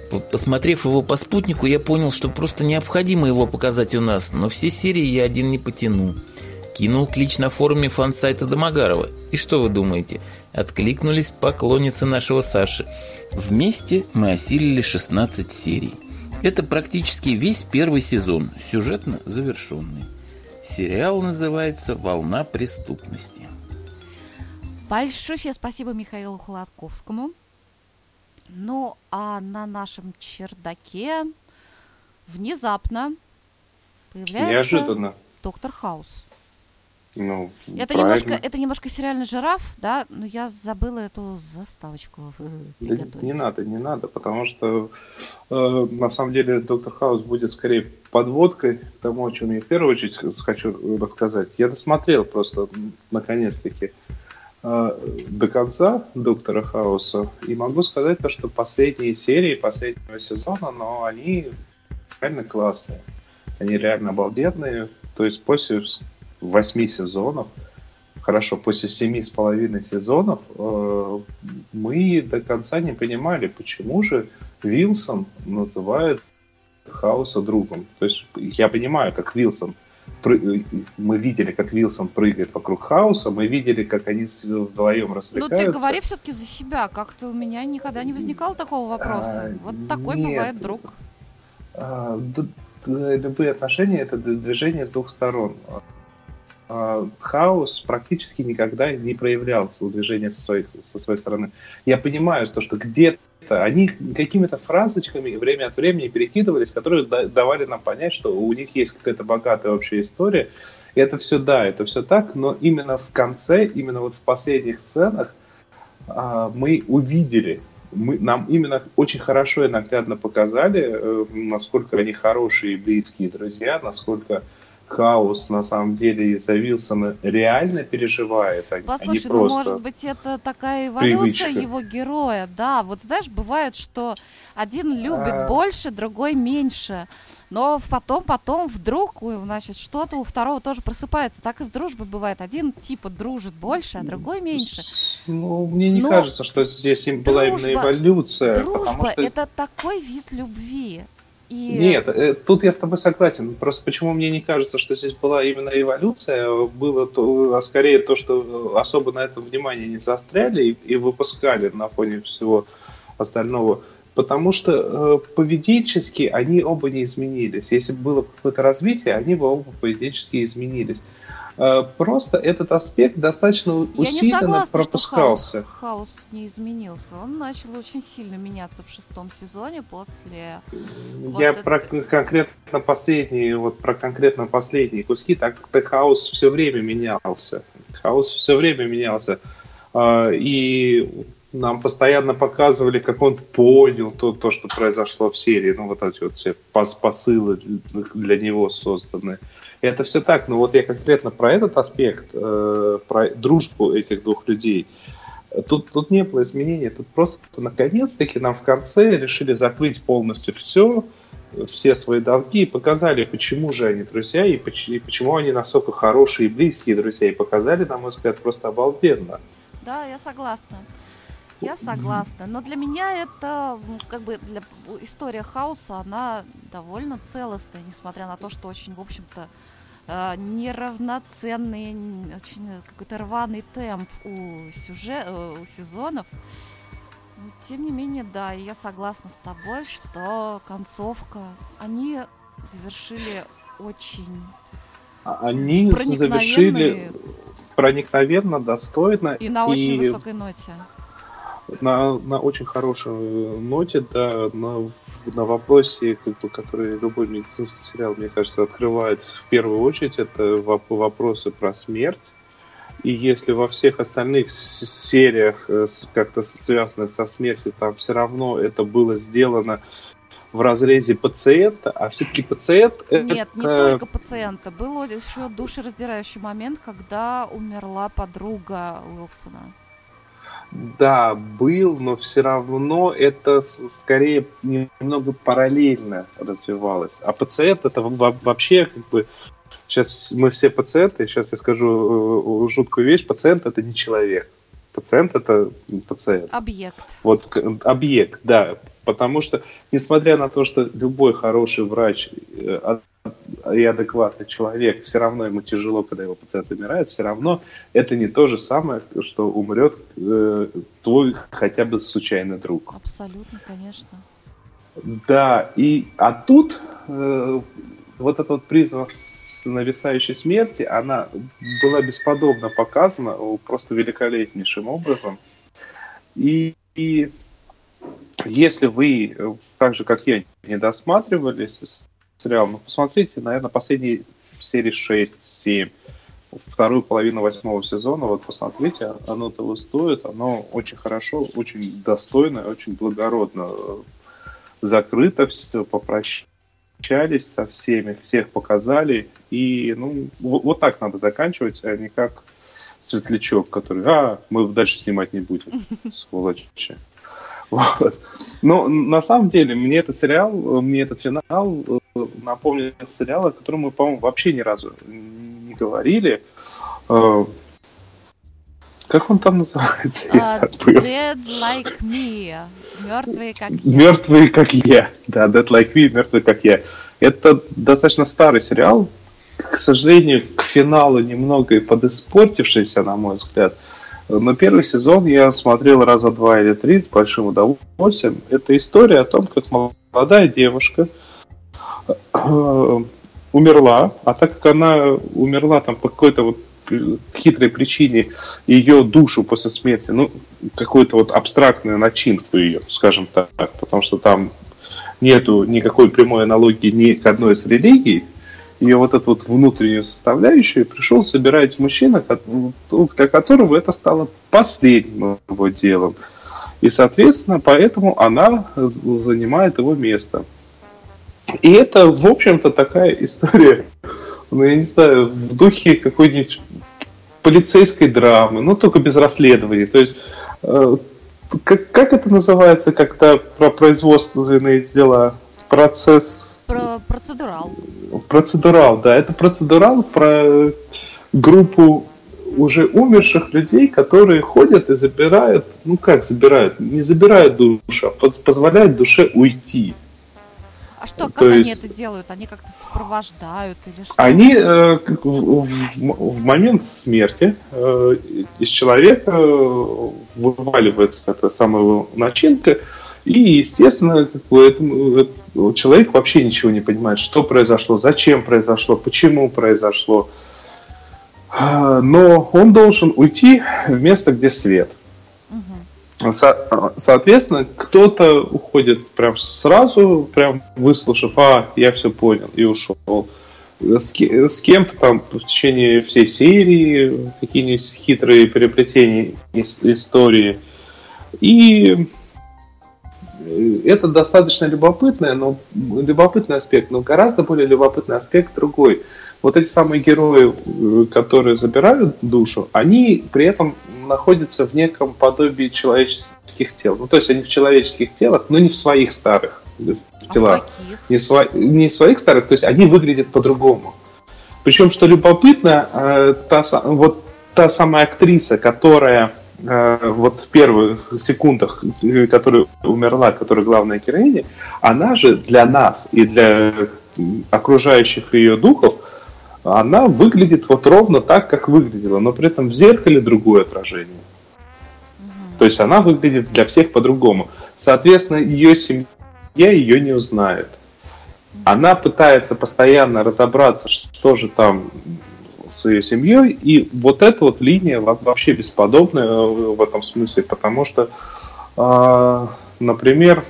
Speaker 6: Посмотрев его по спутнику, я понял, что просто необходимо его показать у нас, но все серии я один не потяну. Кинул клич на форуме фан-сайта Домогарова. И что вы думаете? Откликнулись поклонницы нашего Саши. Вместе мы осилили 16 серий. Это практически весь первый сезон, сюжетно завершенный. Сериал называется «Волна преступности».
Speaker 2: Большое спасибо Михаилу Холодковскому ну, а на нашем чердаке внезапно появляется
Speaker 3: Неожиданно.
Speaker 2: доктор Хаус.
Speaker 3: Ну,
Speaker 2: Это
Speaker 3: правильно.
Speaker 2: немножко, это немножко сериальный жираф, да, но я забыла эту заставочку э,
Speaker 3: Да
Speaker 2: приготовить.
Speaker 3: не надо, не надо, потому что э, на самом деле Доктор Хаус будет скорее подводкой к тому, о чем я в первую очередь хочу рассказать. Я досмотрел просто наконец-таки э, до конца Доктора Хауса и могу сказать то, что последние серии последнего сезона, но они реально классные. Они реально обалденные. То есть после восьми сезонов хорошо, после семи с половиной сезонов э, мы до конца не понимали, почему же Вилсон называет Хауса другом. То есть я понимаю, как Вилсон пры- мы видели, как Вилсон прыгает вокруг Хауса, мы видели, как они вдвоем
Speaker 2: Ну
Speaker 3: развлекаются.
Speaker 2: ты говори все-таки за себя, как-то у меня никогда не возникало такого вопроса.
Speaker 3: А,
Speaker 2: вот такой
Speaker 3: нет.
Speaker 2: бывает друг.
Speaker 3: А, любые отношения это движение с двух сторон. А, Хаос практически никогда не проявлялся у движения со своей, со своей стороны. Я понимаю, то, что где-то они какими-то фразочками время от времени перекидывались, которые да- давали нам понять, что у них есть какая-то богатая общая история. И это все да, это все так, но именно в конце, именно вот в последних сценах а, мы увидели, мы, нам именно очень хорошо и наглядно показали, э, насколько они хорошие и близкие друзья, насколько хаос на самом деле из-за Вилсона реально переживает, а, а не
Speaker 2: Послушай, ну
Speaker 3: просто...
Speaker 2: может быть это такая эволюция
Speaker 3: привычка.
Speaker 2: его героя, да. Вот знаешь, бывает, что один любит
Speaker 3: А.
Speaker 2: больше, другой меньше. Но потом, потом вдруг, значит, что-то у второго тоже просыпается. Так и с дружбой бывает. Один типа дружит больше, а другой меньше.
Speaker 3: Ну, мне не
Speaker 2: Но
Speaker 3: кажется, что здесь им была именно
Speaker 2: дружба-
Speaker 3: эволюция, потому
Speaker 2: Дружба
Speaker 3: что...
Speaker 2: это такой вид любви. И
Speaker 3: Нет, э, тут я с тобой согласен. Просто почему мне не кажется, что здесь была именно эволюция, было то, а скорее то, что особо на этом внимание не заостряли и, и выпускали на фоне всего остального. Потому что э, поведенчески они оба не изменились. Если бы было какое-то развитие, они бы оба поведенчески изменились. Э, просто этот аспект достаточно
Speaker 2: я не
Speaker 3: усиленно
Speaker 2: согласна,
Speaker 3: пропускался.
Speaker 2: что хаос, хаос не изменился. Он начал очень сильно меняться в шестом сезоне после... Вот
Speaker 3: Я
Speaker 2: это-
Speaker 3: про конкретно последние, вот про конкретно последние куски, так как хаос все время менялся. Хаос все время менялся. А, И нам постоянно показывали, как он понял то, то, что произошло в серии. Ну, вот эти вот все пос- посылы для него созданы. Это все так, но вот я конкретно про этот аспект, э, про дружбу этих двух людей. Тут, тут не было изменений, тут просто наконец-таки нам в конце решили закрыть полностью все, все свои долги и показали, почему же они друзья и, поч- и почему они настолько хорошие и близкие друзья. И показали, на мой взгляд, просто обалденно.
Speaker 2: Да, я согласна. Я согласна. Но для меня это, как бы, для история хаоса, она довольно целостная, несмотря на то, что очень, в общем-то, э, неравноценный, очень какой-то рваный темп у сюжет, у сезонов. Но, тем не менее, да, я согласна с тобой, что концовка, они завершили очень
Speaker 3: А Они завершили проникновенно, достойно
Speaker 2: и на очень высокой ноте.
Speaker 3: на, на очень хорошей ноте, да, на, на вопросе, который любой медицинский сериал, мне кажется, открывает в первую очередь, это воп- вопросы про смерть. И если во всех остальных сериях, э, как-то связанных со смертью, там все равно это было сделано в разрезе пациента, а все-таки пациент
Speaker 2: Нет, не
Speaker 3: это...
Speaker 2: только пациента. Был еще душераздирающий момент, когда умерла подруга Уилсона.
Speaker 3: Да, был, но все равно это скорее немного параллельно развивалось. А пациент это во- вообще как бы сейчас мы все пациенты. Сейчас я скажу э, жуткую вещь: пациент это не человек. Пациент это пациент.
Speaker 2: Объект.
Speaker 3: Вот объект, да. Потому что, несмотря на то, что любой хороший врач э, и адекватный человек, все равно ему тяжело, когда его пациент умирает, все равно это не то же самое, что умрет э, твой хотя бы случайный друг.
Speaker 2: Абсолютно, конечно.
Speaker 3: Да, и а тут э, вот эта вот призма с нависающей смерти, она была бесподобно показана просто великолепнейшим образом. И, и если вы, э, так же как я, не досматривали с- сериал, ну посмотрите, наверное, последние серии 6-7. вторую половину восьмого сезона, вот посмотрите, оно того стоит, оно очень хорошо, очень достойно, очень благородно э, закрыто все, попрощались со всеми, всех показали, и ну вот, вот так надо заканчивать, а не как светлячок, который, а, мы дальше снимать не будем, сволочи. Вот. Но на самом деле мне этот сериал, мне этот финал напомнил сериал, о котором мы, по-моему, вообще ни разу не говорили. Э, Как он там называется? Я
Speaker 2: А,
Speaker 3: забыл.
Speaker 2: Dead Like Me. Мертвые как я.
Speaker 3: Мертвые как я. Да, Dead Like Me, Мертвые как я. Это достаточно старый сериал. К сожалению, к финалу немного и подиспортившийся, на мой взгляд. Но первый сезон я смотрел раза два или три с большим удовольствием. Это история о том, как молодая девушка умерла, а так как она умерла там по какой-то вот э, хитрой причине ее душу после смерти, ну, какую-то вот абстрактную начинку ее, скажем так, потому что там нету никакой прямой аналогии ни к одной из религий, ее вот эту вот внутреннюю составляющую пришел собирать мужчина, ну, для которого это стало последним его делом. И, соответственно, поэтому она занимает его место. И это, в общем-то, такая история, ну, я не знаю, в духе какой-нибудь полицейской драмы, но только без расследований. То есть, э, как, как это называется, когда про производственные дела? Процесс
Speaker 2: Про процедурал.
Speaker 3: Процедурал, да. Это процедурал про группу уже умерших людей, которые ходят и забирают, ну как забирают, не забирают душу, а поз- позволяют душе уйти.
Speaker 2: А что, как
Speaker 3: То
Speaker 2: они
Speaker 3: есть-
Speaker 2: это делают? Они как-то сопровождают или что?
Speaker 3: Они э, в, в- в момент смерти э, из человека э, вываливается эта самая начинка, и, естественно, как бы этому- э, человек вообще ничего не понимает, что произошло, зачем произошло, почему произошло. А, Но он должен уйти в место, где свет. Со- соответственно, кто-то уходит прям сразу, прям выслушав, а, я все понял, и ушел. С, ке- с кем-то там в течение всей серии какие-нибудь хитрые переплетения ис- истории. И э, это достаточно любопытный, но любопытный аспект, но гораздо более любопытный аспект другой. Вот эти самые герои, э, которые забирают душу, они при этом находятся в неком подобии человеческих тел. Ну, то есть они в человеческих телах, но не в своих старых э,
Speaker 2: А в
Speaker 3: телах.
Speaker 2: каких?
Speaker 3: Не, сва- не своих старых, то есть они выглядят по-другому. Причем, что любопытно, э, та, вот та самая актриса, которая вот в первых секундах, которая умерла, которая главная героиня, она же для нас и для окружающих ее духов, она выглядит вот ровно так, как выглядела, но при этом в зеркале другое отражение. То есть она выглядит для всех по-другому. Соответственно, ее семья ее не узнает. Она пытается постоянно разобраться, что же там с ее семьей, и вот эта вот линия во- вообще бесподобная э, в этом смысле, потому что, а, например,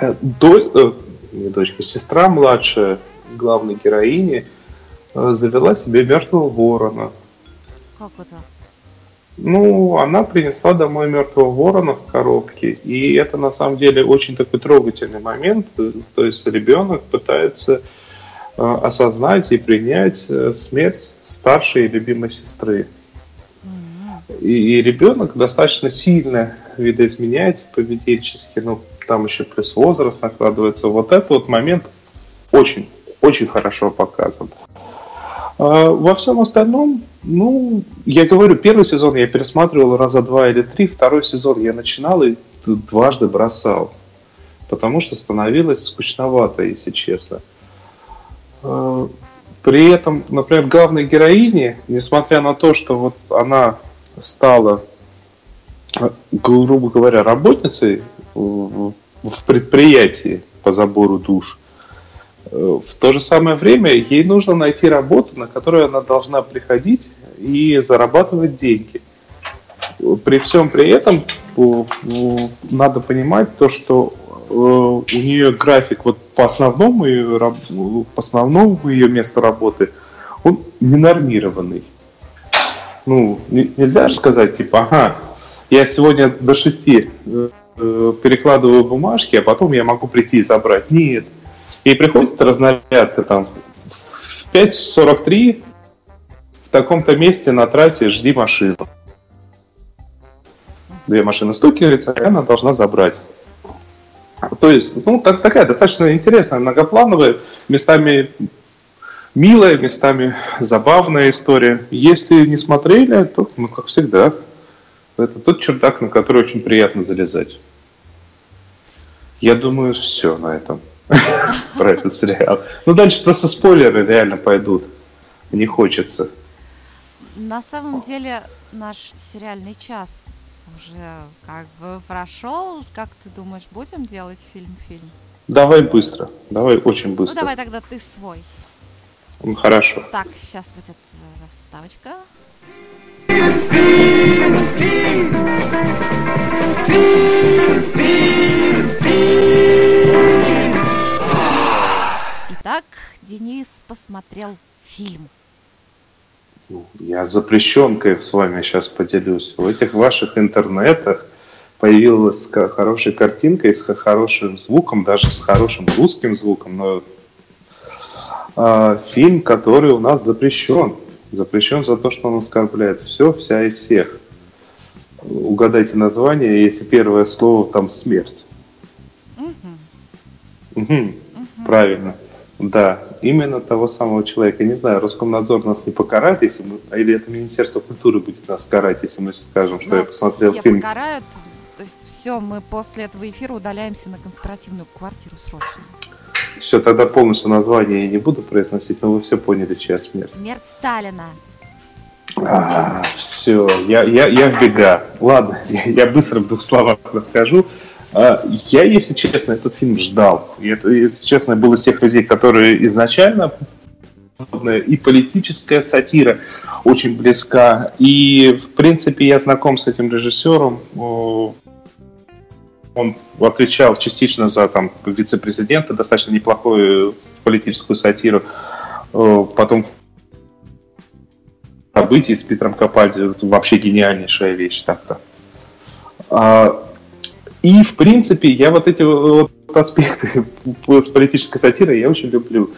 Speaker 3: э, до- э, не дочка, сестра младшая главной героини завела себе мертвого ворона.
Speaker 2: Как это?
Speaker 3: Ну, она принесла домой мертвого ворона в коробке, и это на самом деле очень такой трогательный момент. То есть ребенок пытается э, осознать и принять э, смерть старшей и любимой сестры. И, и ребенок достаточно сильно видоизменяется поведенчески, ну, там еще плюс возраст накладывается. Вот этот вот момент очень, очень хорошо показан. А Во всем остальном, ну, я говорю, первый сезон я пересматривал раза два или три, второй сезон я начинал и дважды бросал, потому что становилось скучновато, если честно. А, При этом, например, главной героине, несмотря на то, что вот она стала, грубо говоря, работницей в предприятии по забору душ, В то же самое время ей нужно найти работу, на которую она должна приходить и зарабатывать деньги. При всем при этом надо понимать то, что э, у нее график вот по основному ее, по основному ее месту работы, он ненормированный. Ну, не- нельзя же сказать, типа, ага, я сегодня до 6 э, э, перекладываю бумажки, а потом я могу прийти и забрать. Нет. И приходит разнарядка там в 5.43 в таком-то месте на трассе жди машину. Две машины стукиваются, и она должна забрать. То есть, ну, так- такая достаточно интересная, многоплановая, местами милая, местами забавная история. Если не смотрели, то, ну, как всегда, это тот чердак, на который очень приятно залезать. Я думаю, все на этом про этот сериал. Ну, дальше просто спойлеры реально пойдут. Не хочется.
Speaker 2: На самом деле наш сериальный час уже как бы прошел. Как ты думаешь, будем делать фильм-фильм?
Speaker 3: Давай быстро. Давай очень
Speaker 2: Ну
Speaker 3: быстро.
Speaker 2: давай тогда ты свой.
Speaker 3: Ну, Хорошо.
Speaker 2: Так, сейчас будет э, заставочка. Итак, Денис посмотрел фильм.
Speaker 3: Я запрещенкой с вами сейчас поделюсь. В этих ваших интернетах появилась хорошая картинка и с хорошим звуком, даже с хорошим русским звуком, но а, фильм, который у нас запрещен. Запрещен за то, что он оскорбляет все, вся и всех. Угадайте название, если первое слово там смерть.
Speaker 2: Мгм.
Speaker 3: Мгм. Правильно. Да, именно того самого человека. Не знаю, Роскомнадзор нас не покарает, если мы, или это Министерство культуры будет нас карать, если мы скажем, что я
Speaker 2: Нас
Speaker 3: посмотрел
Speaker 2: все
Speaker 3: фильм.
Speaker 2: покарают. То есть все, мы после этого эфира удаляемся на конспиративную квартиру срочно.
Speaker 3: Все, тогда полностью название я не буду произносить, но вы все поняли, чья смерть.
Speaker 2: Смерть Сталина.
Speaker 3: все, я, я, я в бега. Ладно, я, я быстро в двух словах расскажу. А, Я, если честно, этот фильм ждал. И это, если честно, был из тех людей, которые изначально и политическая сатира очень близка. И, в принципе, я знаком с этим режиссером. Он отвечал частично за там, вице-президента, достаточно неплохую политическую сатиру. Потом событий с Питером Капальди вообще гениальнейшая вещь так-то. И, в принципе, я вот эти вот аспекты с политической сатирой я очень люблю.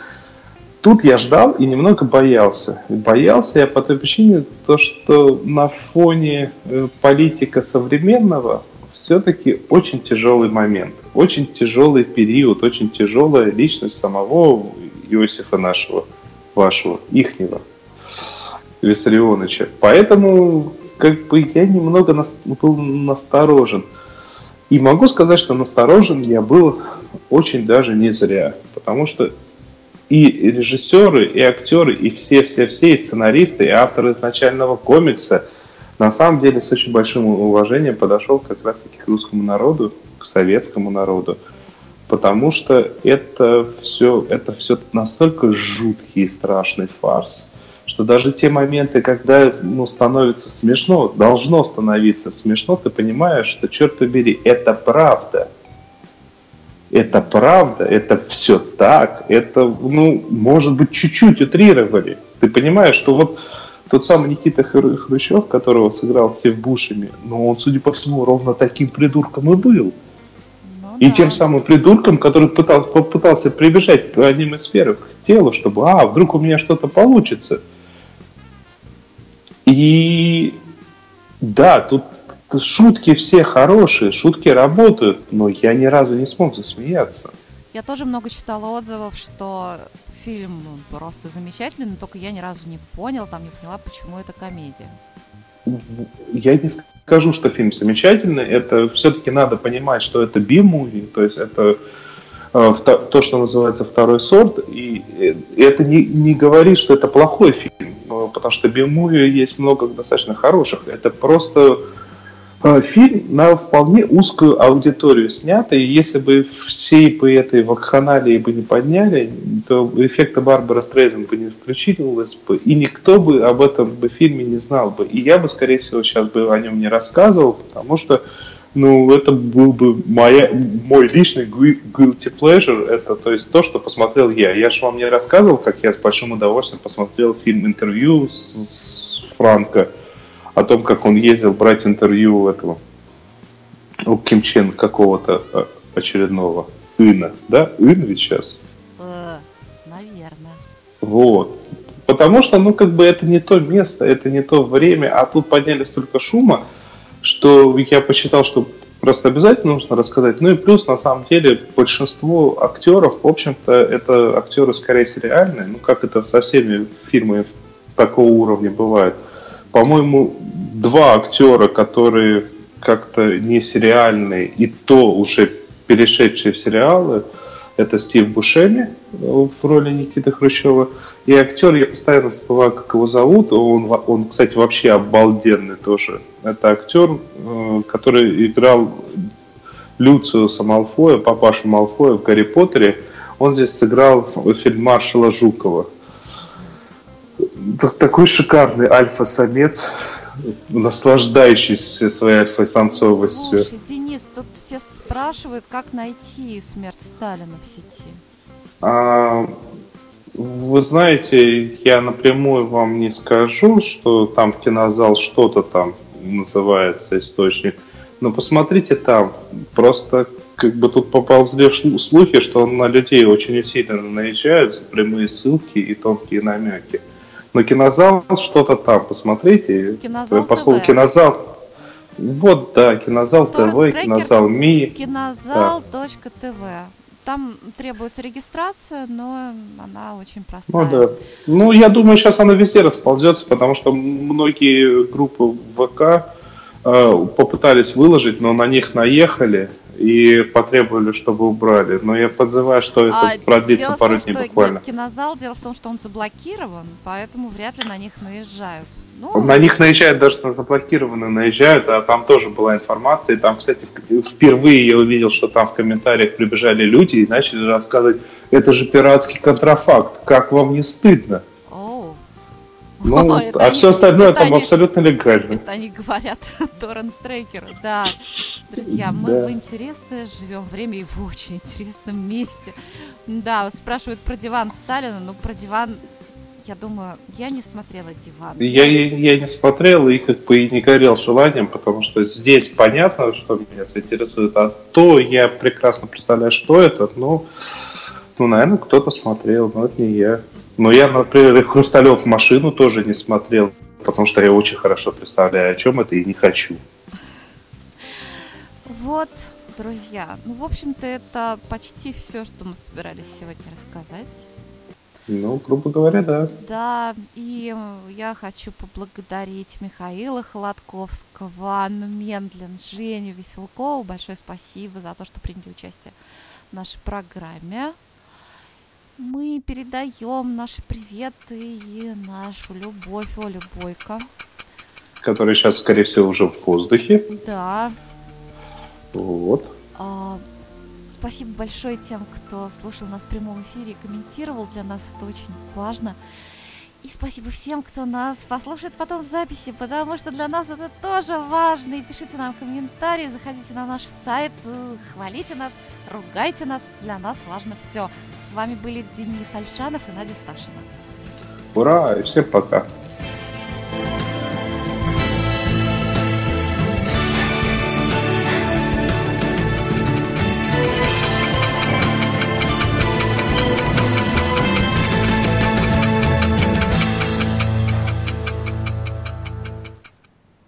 Speaker 3: Тут я ждал и немного боялся. Боялся я по той причине, то, что на фоне э, политика современного все-таки очень тяжелый момент, очень тяжелый период, очень тяжелая личность самого Иосифа нашего, вашего, ихнего. Виссарионовича. Поэтому как бы я немного нас- был насторожен. И могу сказать, что насторожен я был очень даже не зря. Потому что и режиссеры, и актеры, и все-все-все, и сценаристы, и авторы изначального комикса на самом деле с очень большим уважением подошел как раз-таки к русскому народу, к советскому народу. Потому что это все, это все настолько жуткий и страшный фарс, что даже те моменты, когда ну, становится смешно, должно становиться смешно, ты понимаешь, что, черт побери, это правда. Это правда, это все так, это, ну, может быть, чуть-чуть утрировали. Ты понимаешь, что вот тот самый Никита Хру- Хрущев, которого сыграл Стив Бушеми, ну, он, судя по всему, ровно таким придурком и был.
Speaker 2: Ну
Speaker 3: И
Speaker 2: да.
Speaker 3: тем самым придурком, который пытал- попытался прибежать одним из первых к телу, чтобы, а, вдруг у меня что-то получится. И да, тут шутки все хорошие, шутки работают, но я ни разу не смог засмеяться.
Speaker 2: Я тоже много читала отзывов, что фильм просто замечательный, но только я ни разу не понял, там не поняла, почему это комедия.
Speaker 3: Я не скажу, что фильм замечательный. Это все-таки надо понимать, что это би-муви, то есть это то, что называется второй сорт. И э, это не, не говорит, что это плохой фильм, э, потому что би-муви есть много достаточно хороших. Это просто э, фильм на вполне узкую аудиторию снят, и если бы всей бы этой вакханалии бы не подняли, то эффекта Барбара Стрейзен бы не включилось бы, и никто бы об этом бы фильме не знал бы. И я бы, скорее всего, сейчас бы о нем не рассказывал, потому что ну, это был бы моя, мой личный gui- guilty pleasure, это то есть то, что посмотрел я. Я же вам не рассказывал, как я с большим удовольствием посмотрел фильм интервью с, с Франко о том, как он ездил брать интервью у этого у Ким Чен какого-то э, очередного Ина, да? Ин ведь сейчас.
Speaker 2: Э, наверное.
Speaker 3: Вот. Потому что, ну, как бы это не то место, это не то время, а тут подняли столько шума, что я посчитал, что просто обязательно нужно рассказать. Ну и плюс, на самом деле, большинство актеров, в общем-то, это актеры скорее сериальные, ну, как это со всеми фильмами такого уровня бывает. По-моему, два актера, которые как-то не сериальные, и то уже перешедшие в сериалы, это Стив Бушеми в роли Никиты Хрущева. И актер, я постоянно забываю, как его зовут. Он, он кстати, вообще обалденный тоже. Это актер, э, который играл Люциуса Малфоя, папашу Малфоя в Гарри Поттере. Он здесь сыграл фельдмаршала Жукова. Такой шикарный альфа-самец, наслаждающийся своей альфа-самцовостью.
Speaker 2: Слушай, Денис, тут спрашивают, как найти смерть Сталина в сети.
Speaker 3: А, вы знаете, я напрямую вам не скажу, что там кинозал что-то там называется источник. Но посмотрите там. Просто как бы тут поползли слухи, что на людей очень сильно наезжает за прямые ссылки и тонкие намеки. Но кинозал что-то там, посмотрите.
Speaker 2: Кинозал
Speaker 3: По слову
Speaker 2: ТВ.
Speaker 3: кинозал. Вот, да, кинозал ТВ, кинозал Ми.
Speaker 2: Кинозал.тв. Там требуется регистрация, но она очень простая.
Speaker 3: Ну да. Ну, я думаю, сейчас она везде расползется, потому что многие группы ВК э, попытались выложить, но на них наехали и потребовали, чтобы убрали. Но я подозреваю, что это
Speaker 2: А,
Speaker 3: продлится пару
Speaker 2: том,
Speaker 3: дней буквально.
Speaker 2: Кинозал, дело в том, что он заблокирован, поэтому вряд ли на них наезжают. Ну,
Speaker 3: На них наезжают, даже на заблокированные наезжают, а там тоже была информация. И там, кстати, впервые я увидел, что там в комментариях прибежали люди и начали рассказывать, это же пиратский контрафакт, как вам не стыдно? Ну, а
Speaker 2: они-
Speaker 3: все остальное там
Speaker 2: они-
Speaker 3: абсолютно легально.
Speaker 2: Это они говорят торрент-трекеру, да. Друзья, мы
Speaker 3: Да.
Speaker 2: в интересное живем время и в очень интересном месте. Да, спрашивают про диван Сталина, ну про диван, я думаю, я не смотрела диван.
Speaker 3: Я, я не смотрел и как бы и не горел желанием, потому что здесь понятно, что меня заинтересует, а то я прекрасно представляю, что это, но, ну, наверное, кто-то смотрел, но это не я. Но я, например, Хрусталев машину тоже не смотрел, потому что я очень хорошо представляю, о чем это и не хочу.
Speaker 2: Вот, друзья, ну, в общем-то, это почти все, что мы собирались сегодня рассказать.
Speaker 3: Ну, грубо говоря, да.
Speaker 2: Да, и я хочу поблагодарить Михаила Холодковского, Анну Мендлин, Женю Веселкову. Большое спасибо за то, что приняли участие в нашей программе. Мы передаем наши приветы и нашу любовь Оле Бойко.
Speaker 3: Который сейчас, скорее всего, уже в воздухе.
Speaker 2: Да,
Speaker 3: Вот.
Speaker 2: а, спасибо большое тем, кто слушал нас в прямом эфире и комментировал. Для нас это очень важно. И спасибо всем, кто нас послушает потом в записи, потому что для нас это тоже важно. И пишите нам комментарии, заходите на наш сайт, э, хвалите нас, ругайте нас. Для нас важно все. С вами были Денис Альшанов и Надя Сташина.
Speaker 3: Ура! И всем пока!